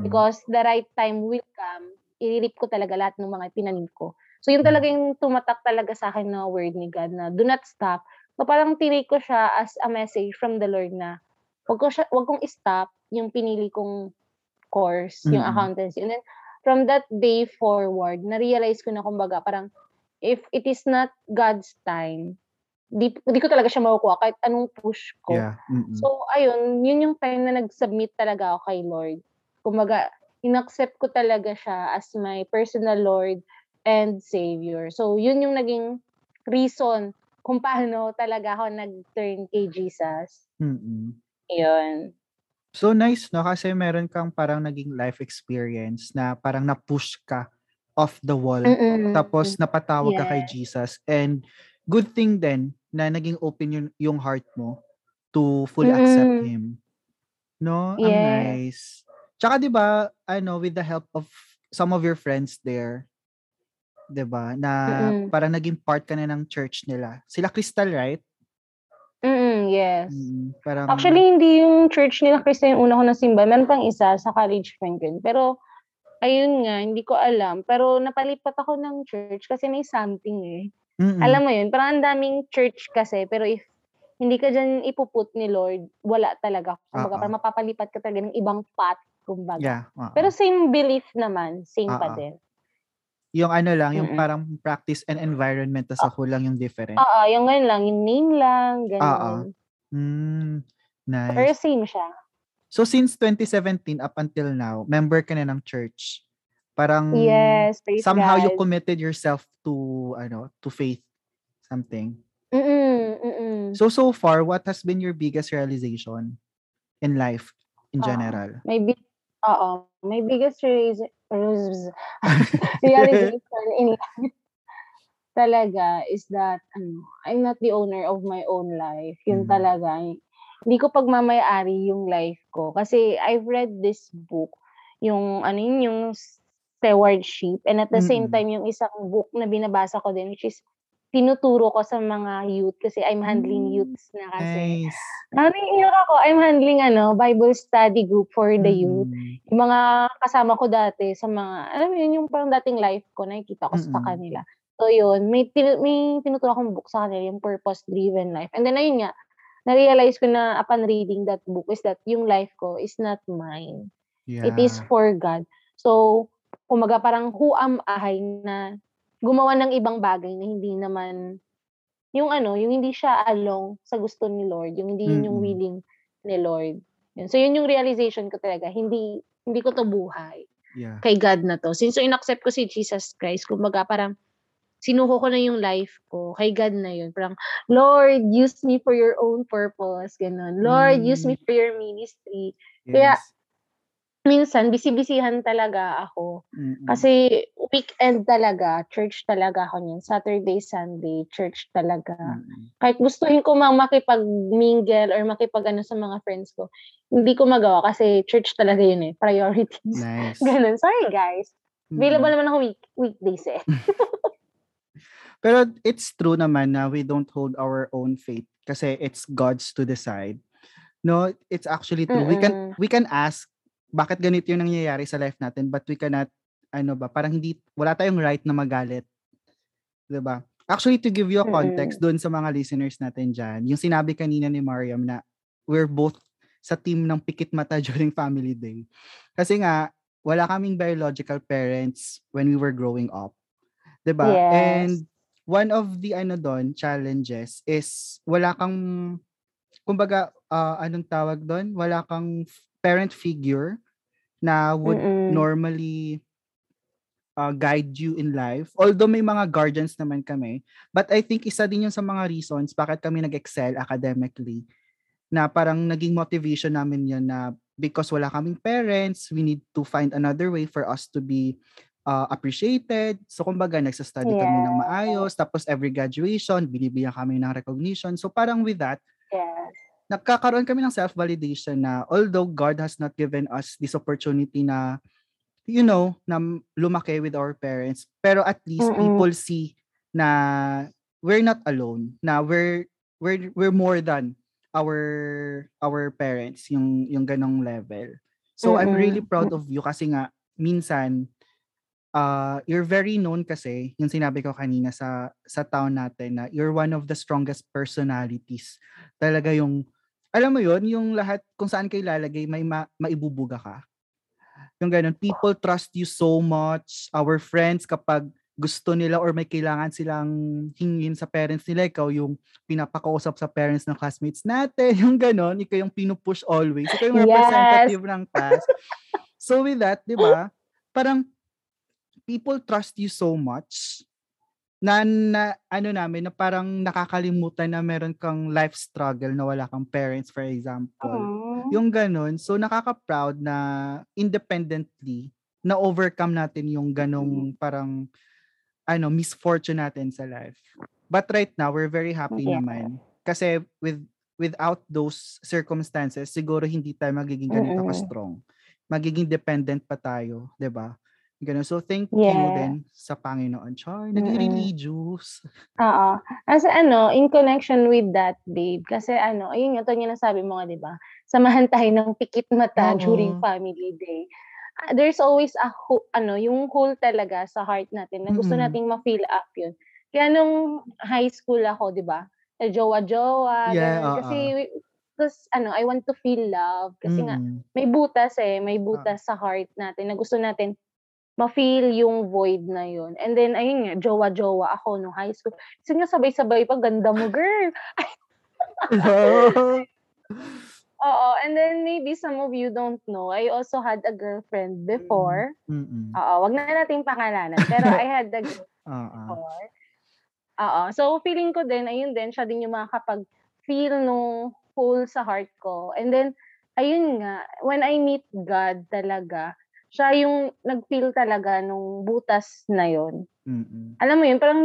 Speaker 2: because the right time will come. Iririp ko talaga lahat ng mga tinanim ko. So, yun talaga yung tumatak talaga sa akin na word ni God na do not stop. So, parang tinake ko siya as a message from the Lord na wag, ko siya, wag kong stop yung pinili kong course, yung
Speaker 1: Mm-mm.
Speaker 2: accountancy. And then, from that day forward, na-realize ko na kumbaga, parang, if it is not God's time, di, di ko talaga siya makukuha kahit anong push ko.
Speaker 1: Yeah. Mm-mm.
Speaker 2: So, ayun, yun yung time na nag-submit talaga ako kay Lord. Kumbaga, inaccept ko talaga siya as my personal Lord and Savior. So, yun yung naging reason kung paano talaga ako nag-turn kay Jesus.
Speaker 1: Mm-mm.
Speaker 2: Yun.
Speaker 1: So nice, no? Kasi meron kang parang naging life experience na parang na-push ka off the wall.
Speaker 2: Mm.
Speaker 1: Tapos napatawag ka kay
Speaker 2: Yes.
Speaker 1: Jesus. And good thing din na naging open yung, yung heart mo to fully accept
Speaker 2: Mm.
Speaker 1: Him. No? Ang
Speaker 2: Yes.
Speaker 1: nice. Tsaka 'di ba, ano, with the help of some of your friends there, 'di ba, na
Speaker 2: Mm.
Speaker 1: parang naging part ka na ng church nila. Sila Crystal, right?
Speaker 2: Mm, yes.
Speaker 1: Mm, parang
Speaker 2: Actually, hindi yung church nila Krista yung una ko nasimba. Meron pang isa sa college friend ko. Pero, ayun nga, hindi ko alam. Pero napalipat ako ng church kasi may something eh.
Speaker 1: mm-mm.
Speaker 2: Alam mo yun, parang ang daming church kasi, pero if hindi ka dyan ipuput ni Lord, wala talaga. Kumbaga,
Speaker 1: Oo.
Speaker 2: parang mapapalipat ka talaga ng ibang path, kumbaga.
Speaker 1: Yeah. oo.
Speaker 2: Pero same belief naman, same pa
Speaker 1: Oo.
Speaker 2: din.
Speaker 1: yung ano lang, yung
Speaker 2: Mm-mm.
Speaker 1: parang practice and environment tas ako lang yung different.
Speaker 2: Oo, yung ganun lang, yung name lang,
Speaker 1: Oo.
Speaker 2: ganun.
Speaker 1: Mm,
Speaker 2: Pero
Speaker 1: nice.
Speaker 2: same siya.
Speaker 1: So since 2017 up until now, member ka na ng church. Parang
Speaker 2: Yes,
Speaker 1: somehow you committed yourself to ano, to faith something.
Speaker 2: Mm-mm, mm-mm.
Speaker 1: So so far, what has been your biggest realization in life in
Speaker 2: Ah.
Speaker 1: general?
Speaker 2: My big, oo, my biggest reason, (laughs) realization in life (laughs) talaga is that ano, I'm not the owner of my own life. Yun
Speaker 1: Mhm.
Speaker 2: talaga. Hindi ko pagmamayari yung life ko. Kasi I've read this book, yung ano yun, yung stewardship. And at the same
Speaker 1: Mm-mm.
Speaker 2: time, yung isang book na binabasa ko din, which is tinuturo ko sa mga youth kasi I'm handling
Speaker 1: Mm,
Speaker 2: youths na kasi.
Speaker 1: Nice.
Speaker 2: Naiiyak ako. I'm handling ano, Bible study group for the youth.
Speaker 1: Mm-mm.
Speaker 2: Yung mga kasama ko dati sa mga, alam mo yun, yung parang dating life ko, nakikita ko sa
Speaker 1: Mm-mm.
Speaker 2: kanila. So yun, may, tin- may tinuturo akong book sa kanila, yung purpose-driven life. And then ayun nga, na-realize ko na upon reading that book is that yung life ko is not mine. It is
Speaker 1: Yeah.
Speaker 2: for God. So, kumaga parang who am I na gumawa ng ibang bagay na hindi naman yung ano, yung hindi siya along sa gusto ni Lord, yung hindi yun yung
Speaker 1: Mm-mm.
Speaker 2: willing ni Lord. Yun. So yun yung realization ko talaga, hindi hindi ko to buhay
Speaker 1: Yeah.
Speaker 2: kay God na to. Since so inaccept ko si Jesus Christ, kumbaga parang sinuko ko na yung life ko kay God na yun. Parang, Lord, use me for your own purpose. Ganun. Lord, use me
Speaker 1: Mm.
Speaker 2: for your ministry. Kaya,
Speaker 1: Yes.
Speaker 2: minsan, busy-busyhan talaga ako.
Speaker 1: Mm-mm.
Speaker 2: Kasi, weekend talaga, church talaga ako niyan. Saturday, Sunday, church talaga.
Speaker 1: Mm-mm.
Speaker 2: Kahit gustuhin ko mang makipag-mingle or makipag-ano sa mga friends ko, hindi ko magawa kasi church talaga yun eh. Priorities.
Speaker 1: Nice. (laughs)
Speaker 2: Ganun. Sorry, guys. Available naman ako week weekdays eh. (laughs)
Speaker 1: Pero it's true naman na we don't hold our own faith kasi it's God's to decide. No, it's actually true. We can
Speaker 2: Mm-mm.
Speaker 1: we can ask bakit ganito yung nangyayari sa life natin but we cannot ano ba, parang hindi wala tayong right na magalit. 'Di ba? Actually to give you a context doon sa mga listeners natin diyan, yung sinabi kanina ni Mariam na we're both sa team ng pikit mata (laughs) during family day. Kasi nga wala kaming biological parents when we were growing up. 'Di ba?
Speaker 2: Yes.
Speaker 1: And one of the ano doon challenges is wala kang kumbaga ah, anong tawag doon? Wala kang parent figure na would
Speaker 2: Mm-mm.
Speaker 1: normally uh, guide you in life. Although may mga guardians naman kami, but I think isa din yun sa mga reasons bakit kami nag-excel academically na parang naging motivation namin yun na because wala kaming parents, we need to find another way for us to be uh, appreciated. So kumbaga nagsa-study kami ng maayos, tapos every graduation, binibigyan kami ng recognition. So parang with that,
Speaker 2: Yes.
Speaker 1: nagkakaroon kami ng self-validation na although God has not given us this opportunity na you know, na lumaki with our parents, pero at least
Speaker 2: Mm-mm.
Speaker 1: people see na we're not alone, na we're we're we're more than our our parents, yung yung ganong level. So I'm really
Speaker 2: Mm-mm.
Speaker 1: proud of you kasi nga minsan uh, you're very known kasi, yung sinabi ko kanina sa sa town natin na you're one of the strongest personalities. Talaga yung alam mo yon yung lahat kung saan kayo lalagay may ma, maibubuga ka. Yung ganun, people trust you so much. Our friends kapag gusto nila or may kailangan silang hingin sa parents nila, ikaw yung pinapakausap sa parents ng classmates natin, (laughs) yung ganon, ikaw yung pinupush always, ikaw yung
Speaker 2: Yes.
Speaker 1: representative ng class. so with that, di ba, parang people trust you so much na, na ano namin na parang nakakalimutan na meron kang life struggle na wala kang parents for example.
Speaker 2: Aww.
Speaker 1: Yung ganun. So nakaka-proud na independently na overcome natin yung ganong parang ano misfortune natin sa life. But right now we're very happy
Speaker 2: Yeah.
Speaker 1: naman kasi with without those circumstances siguro hindi tayo magiging ganito
Speaker 2: Mm.
Speaker 1: ka-strong. Magiging dependent pa tayo, 'di ba? Ganun. So thank you
Speaker 2: Yeah.
Speaker 1: din sa Panginoon. Char,
Speaker 2: Mm.
Speaker 1: nag-religious.
Speaker 2: Oo. As ano, in connection with that, babe, kasi ano, ayun nga, ito yung nasabi mo nga, di ba? Samahan tayo ng pikit mata
Speaker 1: Oo.
Speaker 2: during family day. Ah, There's always a, ho- ano, yung hole talaga sa heart natin na gusto
Speaker 1: Mm-mm.
Speaker 2: nating ma-fill up yun. Kaya nung high school ako, di ba? Na jowa-jowa,
Speaker 1: Yeah,
Speaker 2: ganun. Kasi, because, ano, I want to feel love. Kasi nga,
Speaker 1: Mm-mm.
Speaker 2: may butas eh, may butas sa heart natin na gusto natin ma-feel yung void na yun. And then, ayun nga, jowa-jowa ako nung high school. Kasi nga sabay-sabay pa, ganda mo, girl. (laughs) Oo, and then maybe some of you don't know, I also had a girlfriend before.
Speaker 1: Mm-mm.
Speaker 2: Oo, wag na nating pangalanan. Pero I had a girl (laughs)
Speaker 1: Oo.
Speaker 2: before. Oo, so feeling ko din, ayun din, siya din yung makakapag-feel nung hole sa heart ko. And then, ayun nga, when I meet God talaga, siya yung nag-feel talaga nung butas na yon.
Speaker 1: Mm-mm.
Speaker 2: Alam mo yun, parang,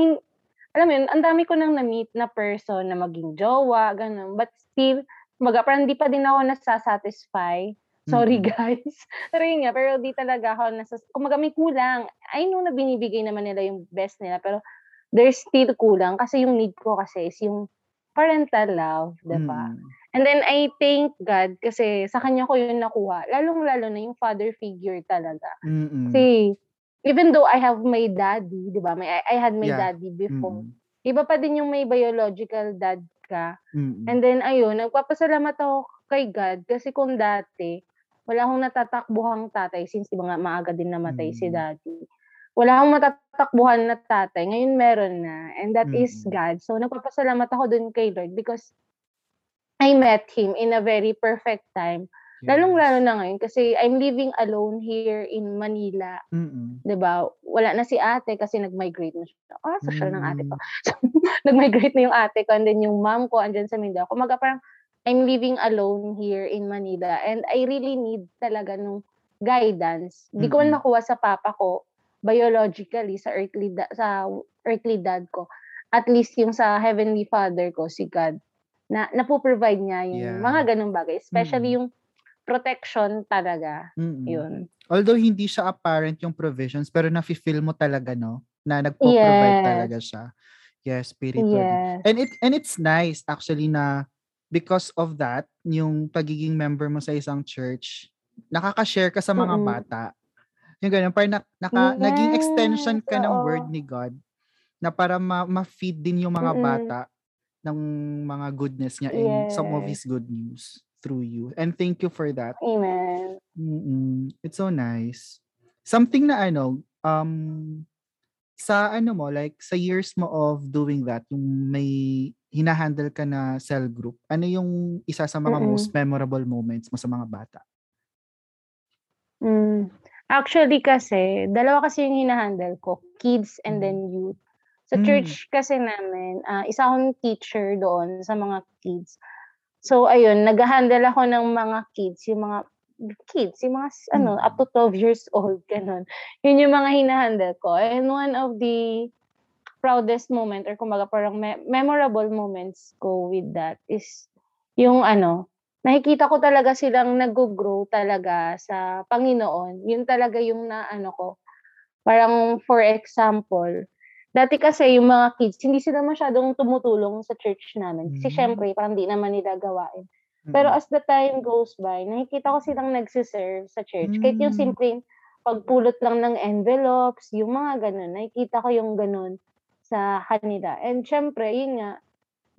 Speaker 2: alam mo yun, ang dami ko nang na-meet na person na maging jowa, ganun. But still, kumbaga, parang di pa din ako nasasatisfy. Sorry, guys. (laughs) Pero yun nga, pero di talaga ako nasas... Kumbaga, may kulang. I know na binibigay naman nila yung best nila, pero there's still kulang. Kasi yung need ko kasi is yung parental love, di ba?
Speaker 1: Mm.
Speaker 2: And then, I thank God kasi sa kanya ko yun nakuha. Lalong-lalo na yung father figure talaga.
Speaker 1: Mm-mm.
Speaker 2: Kasi, even though I have my daddy, di ba? May, I, I had my
Speaker 1: Yeah.
Speaker 2: daddy before.
Speaker 1: Mm-mm.
Speaker 2: Iba pa din yung may biological dad ka.
Speaker 1: Mm-mm.
Speaker 2: And then, ayun, nagpapasalamat ako kay God kasi kung dati, wala akong natatakbuhang tatay since diba nga maaga din namatay si
Speaker 1: Mm.
Speaker 2: daddy. Wala akong matatakbuhan na tatay. Ngayon meron na. And that is
Speaker 1: Mm.
Speaker 2: God. So, nagpapasalamat ako dun kay Lord because I met Him in a very perfect time. Lalong-lalo na ngayon kasi I'm living alone here in Manila.
Speaker 1: Mm-mm.
Speaker 2: 'di ba? Wala na si ate kasi nag-migrate na siya. Ah, social ng ate ko.
Speaker 1: Mm. (laughs)
Speaker 2: So, nag-migrate na yung ate ko and then yung mom ko andyan sa Mindanao. Kumaga parang I'm living alone here in Manila and I really need talaga nung guidance. Di ko man
Speaker 1: Mm-mm.
Speaker 2: makuha sa papa ko biologically sa earthly da- sa earthly dad ko. At least yung sa heavenly father ko si God na napo-provide niya yung
Speaker 1: Yeah.
Speaker 2: mga ganung bagay, especially
Speaker 1: Mm.
Speaker 2: yung protection talaga.
Speaker 1: Mm-mm.
Speaker 2: Yun.
Speaker 1: Although hindi siya apparent yung provisions, pero nafe-feel mo talaga, no? Na nagpo-provide
Speaker 2: Yes.
Speaker 1: talaga siya. Yes, spiritually.
Speaker 2: Yes.
Speaker 1: And it and it's nice actually na because of that, yung pagiging member mo sa isang church, nakaka-share ka sa mga
Speaker 2: Mm-mm.
Speaker 1: bata. Yung ganun, parang na, naka, naging extension ka
Speaker 2: Yes,
Speaker 1: ng
Speaker 2: oo.
Speaker 1: word ni God na para ma, ma-feed din yung mga
Speaker 2: Mm-mm.
Speaker 1: bata ng mga goodness niya and some of
Speaker 2: Yes.
Speaker 1: His good news through you. And thank you for that.
Speaker 2: Amen.
Speaker 1: Mm, it's so nice. Something na ano, um, sa ano mo, like sa years mo of doing that, yung may hinahandle ka na cell group, ano yung isa sa mga
Speaker 2: Mm-mm.
Speaker 1: most memorable moments mo sa mga bata?
Speaker 2: Mm. Actually kasi, dalawa kasi yung hinahandle ko, kids and
Speaker 1: Mm.
Speaker 2: then youth. Sa
Speaker 1: Mm.
Speaker 2: church kasi namin, ah, isa akong teacher doon sa mga kids. So ayun, nag-handle ako ng mga kids, yung mga kids, yung mga s- ano,
Speaker 1: Mm.
Speaker 2: up to 12 years old, ganun. Yun yung mga hinahandle ko. And one of the proudest moment or kumbaga parang me- memorable moments ko with that is yung ano, nakikita ko talaga silang nag-grow talaga sa Panginoon. Yun talaga yung naano ko. Parang for example, dati kasi yung mga kids, hindi sila masyadong tumutulong sa church namin. Kasi
Speaker 1: Mm.
Speaker 2: syempre, parang di naman nila gawain. Pero
Speaker 1: Mm.
Speaker 2: as the time goes by, nakikita ko silang nagsiserve sa church. Kahit yung
Speaker 1: Mm.
Speaker 2: simpleng pagpulot lang ng envelopes, yung mga ganun, nakikita ko yung ganun sa kanila. And syempre, yun nga,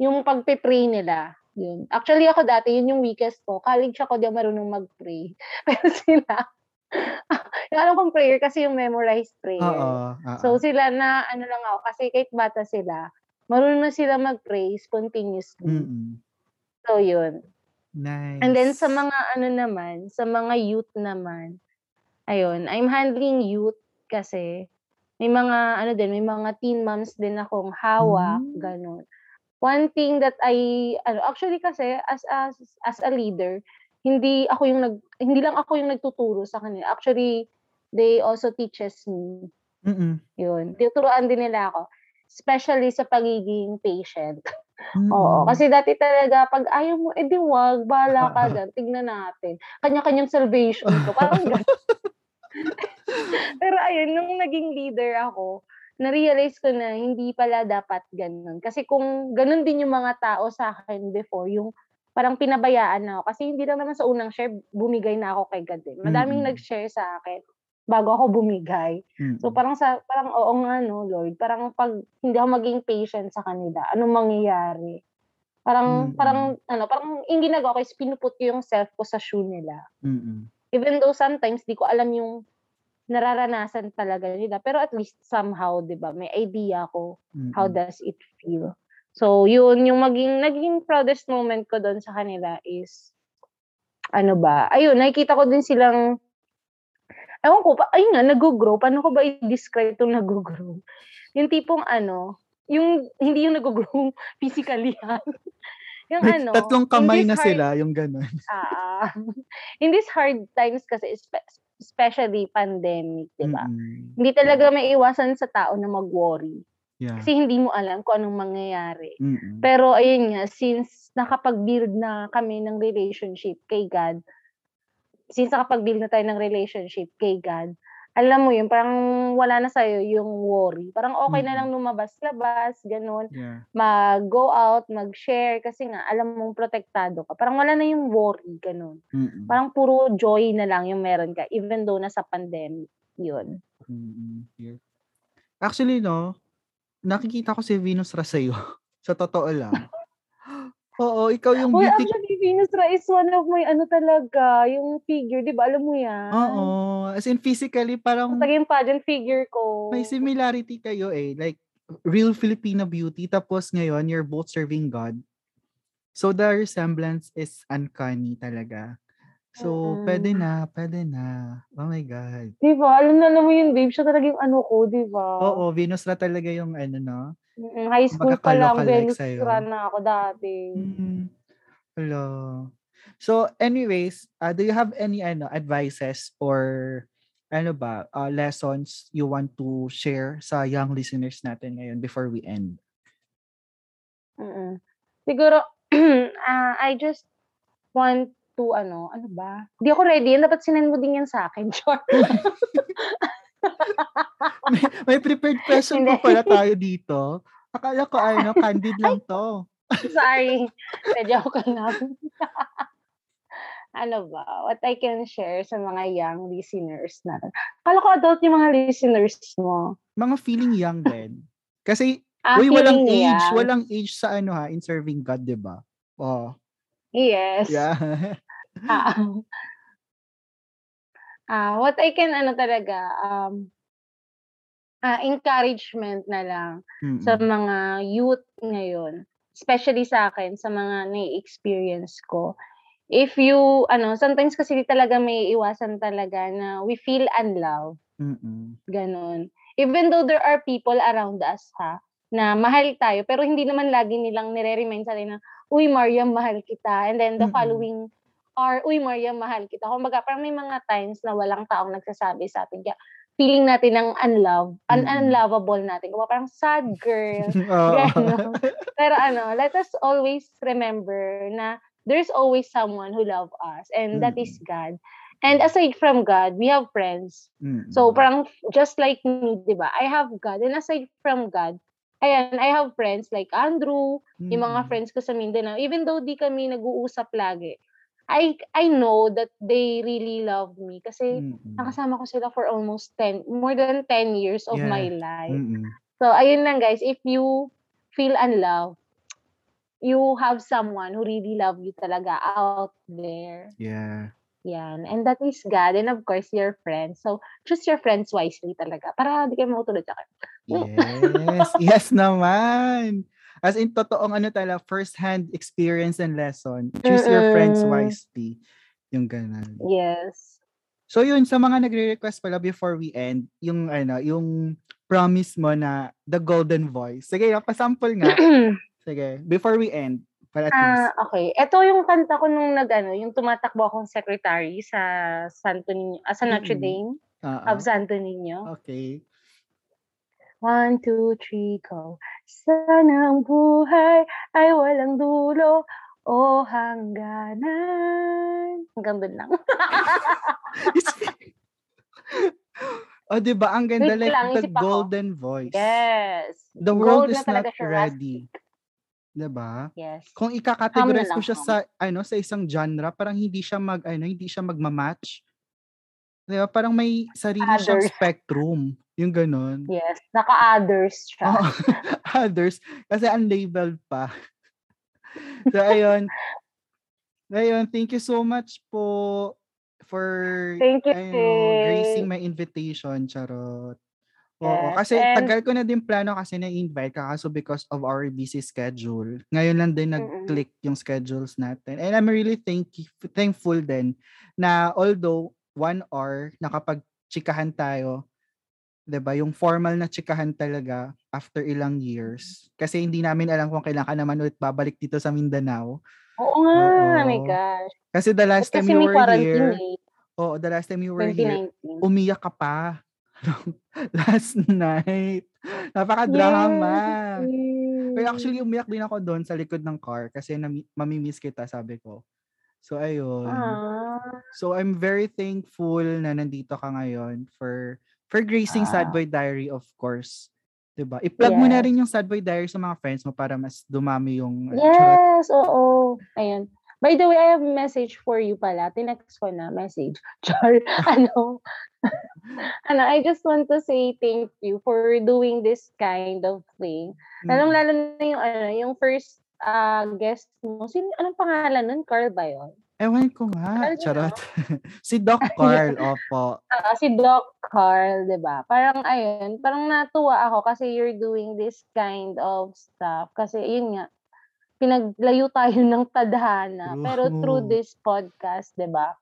Speaker 2: yung pagpe-pray nila, yun. Actually, ako dati, yun yung weakest ko. College ako, di ako marunong mag-pray. (laughs) Pero sila, yung alam kong prayer kasi yung memorized prayer.
Speaker 1: Oo. oo.
Speaker 2: So sila na, ano lang ako, kasi kahit bata sila, marunong na sila mag-pray continuously.
Speaker 1: Mm-mm.
Speaker 2: So yun.
Speaker 1: Nice.
Speaker 2: And then sa mga ano naman, sa mga youth naman, ayun, I'm handling youth kasi may mga ano din, may mga teen moms din akong hawak,
Speaker 1: Hmm.
Speaker 2: gano'n. One thing that I ano, actually kasi as as as a leader, hindi ako yung nag hindi lang ako yung nagtuturo sa kanila. Actually, they also teaches me.
Speaker 1: Mm.
Speaker 2: Yun, tinuturuan din nila ako, especially sa pagiging patient. Oo,
Speaker 1: Mm.
Speaker 2: kasi dati talaga 'pag ayaw mo, eh, di 'wag, bahala ka (laughs) diyan, tignan natin. Kanya-kanyang salvation ko, parang gano'n. (laughs) Pero ayun, nung naging leader ako, na-realize ko na hindi pala dapat gano'n. Kasi kung gano'n din yung mga tao sa'kin before, yung parang pinabayaan na ako. Kasi hindi lang naman sa unang share, bumigay na ako kay God, eh. Madaming
Speaker 1: Mm.
Speaker 2: nag-share sa akin bago ako bumigay. So
Speaker 1: Mm.
Speaker 2: parang sa parang, oo nga 'no, Lord, parang 'pag hindi ako maging patient sa kanila, anong mangyayari? Parang parang
Speaker 1: Mm.
Speaker 2: ano, parang yung ginagawa ko is pinu-put ko yung self ko sa shoe nila.
Speaker 1: Mm.
Speaker 2: Even though sometimes di ko alam yung nararanasan talaga nila, pero at least somehow, 'di ba, may idea ako how
Speaker 1: Mm.
Speaker 2: does it feel. So yun, yung maging naging proudest moment ko dun sa kanila is ano ba, ayun nakikita ko din silang ewan ko, pa ayun nga naggo-grow, paano ko ba i-describe 'tong naggo-grow? (laughs) Yung tipong ano, yung hindi yung naggo-grow (laughs) physically, ha. (laughs) Yung
Speaker 1: Like
Speaker 2: ano,
Speaker 1: tatlong kamay na
Speaker 2: hard
Speaker 1: sila, yung gano'n.
Speaker 2: Oo. In these hard times kasi espe especially pandemic, 'di ba?
Speaker 1: Mm.
Speaker 2: Hindi talaga maiiwasan sa tao na mag-worry.
Speaker 1: Yeah.
Speaker 2: Kasi hindi mo alam kung anong mangyayari.
Speaker 1: Mm.
Speaker 2: Pero ayun nga, since nakapag-build na kami ng relationship kay God, since nakapag-build na tayo ng relationship kay God, alam mo yun, parang wala na sa'yo yung worry. Parang okey na
Speaker 1: Mm.
Speaker 2: lang lumabas-labas, gano'n.
Speaker 1: Yeah.
Speaker 2: Mag-go out, mag-share kasi nga alam mong protektado ka. Parang wala na yung worry, gano'n.
Speaker 1: Mm.
Speaker 2: Parang puro joy na lang yung meron ka even though nasa pandemic, yun.
Speaker 1: Mm. Yeah. Actually 'no, nakikita ko si Venus Ra sa'yo, (laughs) sa totoo lang. Oo, ikaw yung
Speaker 2: Uy,
Speaker 1: beauty
Speaker 2: actually Venus Ra is one of my ano talaga, yung figure, 'di ba, alam mo yan?
Speaker 1: Oo, as in physically parang
Speaker 2: Talaga yung pageant figure ko.
Speaker 1: may similarity kayo, eh, like real Filipino beauty tapos ngayon you're both serving God. So the resemblance is uncanny talaga. So puwede
Speaker 2: Mm.
Speaker 1: na, puwede na. Oh my God.
Speaker 2: 'Di ba, alam na mo yun babe, siya talaga yung ano ko, 'di ba?
Speaker 1: Oo, Venus Ra talaga yung ano 'no,
Speaker 2: Mm, high school pa lang Venus
Speaker 1: sa'yo.
Speaker 2: Na ako dati.
Speaker 1: Mm. Hala. So anyways, ah, do you have any ano, advices or ano ba, ah, lessons you want to share sa young listeners natin ngayon before we end?
Speaker 2: Mm. Siguro, (clears throat) ah, I just want to ano, ano ba? Di ako ready yan, dapat sinend mo din yan sa'kin, char. (laughs)
Speaker 1: May may prepared question
Speaker 2: Hindi.
Speaker 1: pa pala tayo dito. Akala ko ano, candid (laughs) lang 'to.
Speaker 2: Sorry, de joke lang. Ano ba, what I can share sa mga young listeners natin. Akala ko adult yung mga listeners mo.
Speaker 1: Mga feeling young din. Kasi
Speaker 2: Ah,
Speaker 1: uy, walang
Speaker 2: feeling
Speaker 1: age,
Speaker 2: young.
Speaker 1: walang age sa ano ha, in serving God, 'di ba? Oh,
Speaker 2: Yes.
Speaker 1: yeah. (laughs)
Speaker 2: Ah, ah, what I can ano talaga, um, ah, encouragement na lang sa
Speaker 1: Mm.
Speaker 2: mga youth ngayon, especially sa'kin, sa mga nai-experience ko. If you ano, sometimes kasi di talaga maiiwasan talaga na we feel unloved,
Speaker 1: Mm.
Speaker 2: gano'n. Even though there are people around us ha, na mahal tayo, pero hindi naman lagi nilang nire-remind sa'tin na, "Uy, Mariam, mahal kita." And then the
Speaker 1: Mm.
Speaker 2: following are, "Uy, Mariam, mahal kita." Kumbaga parang may mga times na walang taong nagsasabi sa'tin kaya feeling natin ng unlove, un
Speaker 1: Mm.
Speaker 2: unlovable natin. Kumbaga parang, "Sad girl." (laughs) (laughs) Pero ano, let us always remember na there's always someone who love us and that is
Speaker 1: Mm.
Speaker 2: God. And aside from God, we have friends. So
Speaker 1: Mm.
Speaker 2: parang just like me, 'di ba, I have God and aside from God, ayan, I have friends like Andrew, yung mga
Speaker 1: Mm.
Speaker 2: friends ko sa Mindanao. Even though di kami nag-uusap lagi, I I know that they really love me kasi
Speaker 1: Mm.
Speaker 2: nakasama ko sila for almost 10 more than 10 years of my
Speaker 1: Yeah.
Speaker 2: life.
Speaker 1: Mm.
Speaker 2: So ayun lang guys, if you feel unloved, you have someone who really love you talaga out there.
Speaker 1: Yeah.
Speaker 2: Yan, and that is God and of course your friends. So choose your friends wisely talaga para di kayo matulad sa'kin.
Speaker 1: Yes. Yes naman. As in totoong ano talaga, first-hand experience and lesson. Choose your friends wisely. Yung gano'n.
Speaker 2: Yes.
Speaker 1: So yun, sa mga nagre-request pala before we end, yung ano, yung promise mo na the golden voice. Sige, pasample nga. (clears throat) Sige, before we end, para at
Speaker 2: Ah,
Speaker 1: least.
Speaker 2: okay. Ito yung kanta ko nung nag-ano, yung tumatakbo akong secretary sa Santo Niño, ah, sa Notre
Speaker 1: Mm.
Speaker 2: Dame
Speaker 1: Oo.
Speaker 2: of Santo Niño.
Speaker 1: Okay.
Speaker 2: One, two, three, go. Sana ang buhay ay walang dulo o hangganan. Hanggang doon lang. (laughs)
Speaker 1: oh, di ba? Ang ganda
Speaker 2: Wait
Speaker 1: like
Speaker 2: lang,
Speaker 1: the
Speaker 2: isip ako.
Speaker 1: golden voice.
Speaker 2: yes.
Speaker 1: The world
Speaker 2: Gold
Speaker 1: is not ready. Di ba?
Speaker 2: Yes.
Speaker 1: Kung
Speaker 2: na
Speaker 1: ko siya
Speaker 2: hum.
Speaker 1: sa ano sa isang genre, parang hindi siya mag ano, hindi siya magma-match. Di ba? Parang may sarili siyang
Speaker 2: Others.
Speaker 1: spectrum. Yung ganun.
Speaker 2: Yes. Naka-others siya.
Speaker 1: Oo. (laughs) others. Kasi unlabeled pa. so, ayun. Ayun, thank you so much po for
Speaker 2: Thank you,
Speaker 1: ano, gracing my invitation, charot. Oo,
Speaker 2: Yes,
Speaker 1: kasi
Speaker 2: and-
Speaker 1: tagal ko na din plano kasi na-invite ka kaso because of our busy schedule. Ngayon lang din nag-click yung schedules natin. And I'm really thank thankful din na although one hour nakapag-chikahan tayo, 'di ba? Yung formal na chikahan talaga after ilang years. Kasi hindi namin alam kung kailan ka naman ulit babalik dito sa Mindanao.
Speaker 2: Oo nga. Oh my
Speaker 1: Oo.
Speaker 2: gosh.
Speaker 1: Kasi the last time
Speaker 2: Kasi
Speaker 1: you were here,
Speaker 2: eh.
Speaker 1: oh, the last time you were here,
Speaker 2: 2019.
Speaker 1: umiyak ka pa. (laughs) last night. Napaka-drama.
Speaker 2: Yes.
Speaker 1: Pero actually, umiyak din ako doon sa likod ng car kasi nami- mamimiss kita, sabi ko. So, ayun.
Speaker 2: Ah.
Speaker 1: So, I'm very thankful na nandito ka ngayon for for gracing
Speaker 2: Ah.
Speaker 1: Sad Boy Diary, of course. 'Di ba? I-plug mo na
Speaker 2: Yes.
Speaker 1: rin yung Sad Boy Diary sa mga friends mo para mas dumami yung charot.
Speaker 2: Yes, oo. Ayun. By the way, I have a message for you pala. Tinext ko na message. (laughs) Char, ano, (laughs) ano, I just want to say thank you for doing this kind of thing. Lalong
Speaker 1: Mm.
Speaker 2: lalo na yung, ano, yung first ah, guest mo. Sino, anong pangalan nun? Carl ba yun?
Speaker 1: Ewan ko nga.
Speaker 2: Yun,
Speaker 1: Charot. (laughs) si Doc Carl, opo.
Speaker 2: Ah, si Doc Carl, 'di ba? Parang ayun, parang natuwa ako kasi you're doing this kind of stuff kasi yun nga pinaglayo tayo (laughs) ng tadhana pero through this podcast, 'di ba?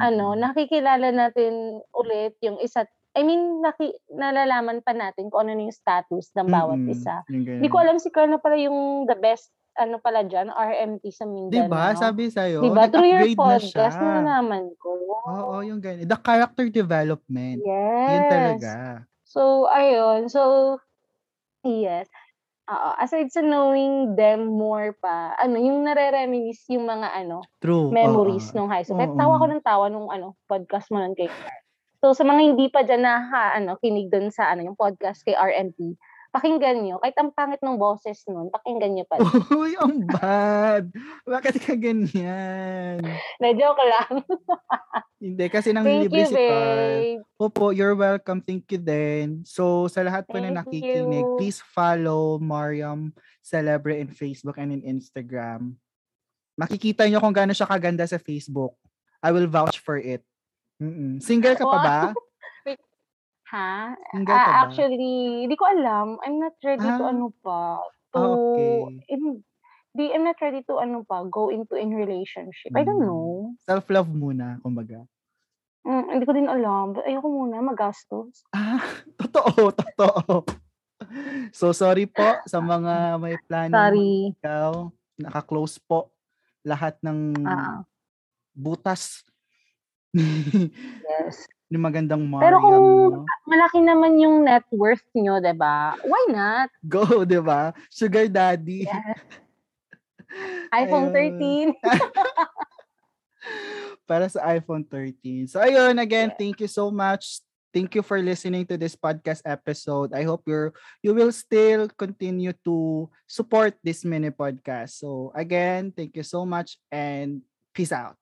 Speaker 2: Ano,
Speaker 1: Mm.
Speaker 2: nakikilala natin ulit yung isa't I mean, naki, nalalaman pa natin kung ano na yung status ng bawat
Speaker 1: Mm-mm.
Speaker 2: isa. Hindi ko alam si Carl na pala yung the best ano pala dyan, RMT sa Mindanao.
Speaker 1: Diba? Sabi sa'yo,
Speaker 2: Diba? Through your
Speaker 1: nag-upgrade na
Speaker 2: podcast, nalaman ko.
Speaker 1: Oo, yung ganun. The character development.
Speaker 2: Yes.
Speaker 1: Yun talaga.
Speaker 2: So, ayun. So, yes. Oo. Aside sa knowing them more pa, ano, yung nare-reminisce yung mga ano,
Speaker 1: True.
Speaker 2: memories
Speaker 1: oo.
Speaker 2: nung high school. Kaya
Speaker 1: Oo.
Speaker 2: tawa ko ng tawa nung ano, podcast mo nun kay Carl. So, sa mga hindi pa dyan na ha, ano, kinig dun sa ano, yung podcast kay RMP, pakinggan nyo. Kahit ang pangit ng boses nun, pakinggan nyo pa. (laughs)
Speaker 1: Uy, ang bad. Bakit ka ganyan? (laughs)
Speaker 2: Na joke lang.
Speaker 1: Hindi, kasi nang
Speaker 2: Thank
Speaker 1: libre
Speaker 2: you,
Speaker 1: si Carl.
Speaker 2: babe.
Speaker 1: Opo, you're welcome. Thank you din. So, sa lahat po na
Speaker 2: Thank
Speaker 1: nakikinig,
Speaker 2: you.
Speaker 1: please follow Mariam Celebre in Facebook and in Instagram. Makikita nyo kung gaano siya kaganda sa Facebook. I will vouch for it. Mm-mm. Single ka pa ba? (laughs)
Speaker 2: Ha?
Speaker 1: Single ka
Speaker 2: Ah,
Speaker 1: ba?
Speaker 2: actually, hindi ko alam. I'm not ready to
Speaker 1: Ah.
Speaker 2: ano pa. To,
Speaker 1: Ah, okay.
Speaker 2: in, di, I'm not ready to ano pa, go into in relationship. I don't
Speaker 1: Mm.
Speaker 2: know.
Speaker 1: Self-love muna, kumbaga.
Speaker 2: Mm, hindi ko din alam. Ayoko muna, magastos.
Speaker 1: Ah, (laughs) totoo, totoo. So, sorry po sa mga may plano
Speaker 2: Sorry.
Speaker 1: ikaw. Naka-close po lahat ng
Speaker 2: Ah.
Speaker 1: butas (laughs)
Speaker 2: Yes.
Speaker 1: Ni magandang Mariam.
Speaker 2: Pero kung-
Speaker 1: no?
Speaker 2: Malaki naman yung net worth nyo, 'di ba? Why not?
Speaker 1: Go, di ba? Sugar daddy.
Speaker 2: Yes. iPhone
Speaker 1: Ayun.
Speaker 2: 13. (laughs)
Speaker 1: Para sa iPhone 13. So, ayun, again,
Speaker 2: Yeah.
Speaker 1: thank you so much. Thank you for listening to this podcast episode. I hope you're you will still continue to support this mini podcast. So again, thank you so much and peace out.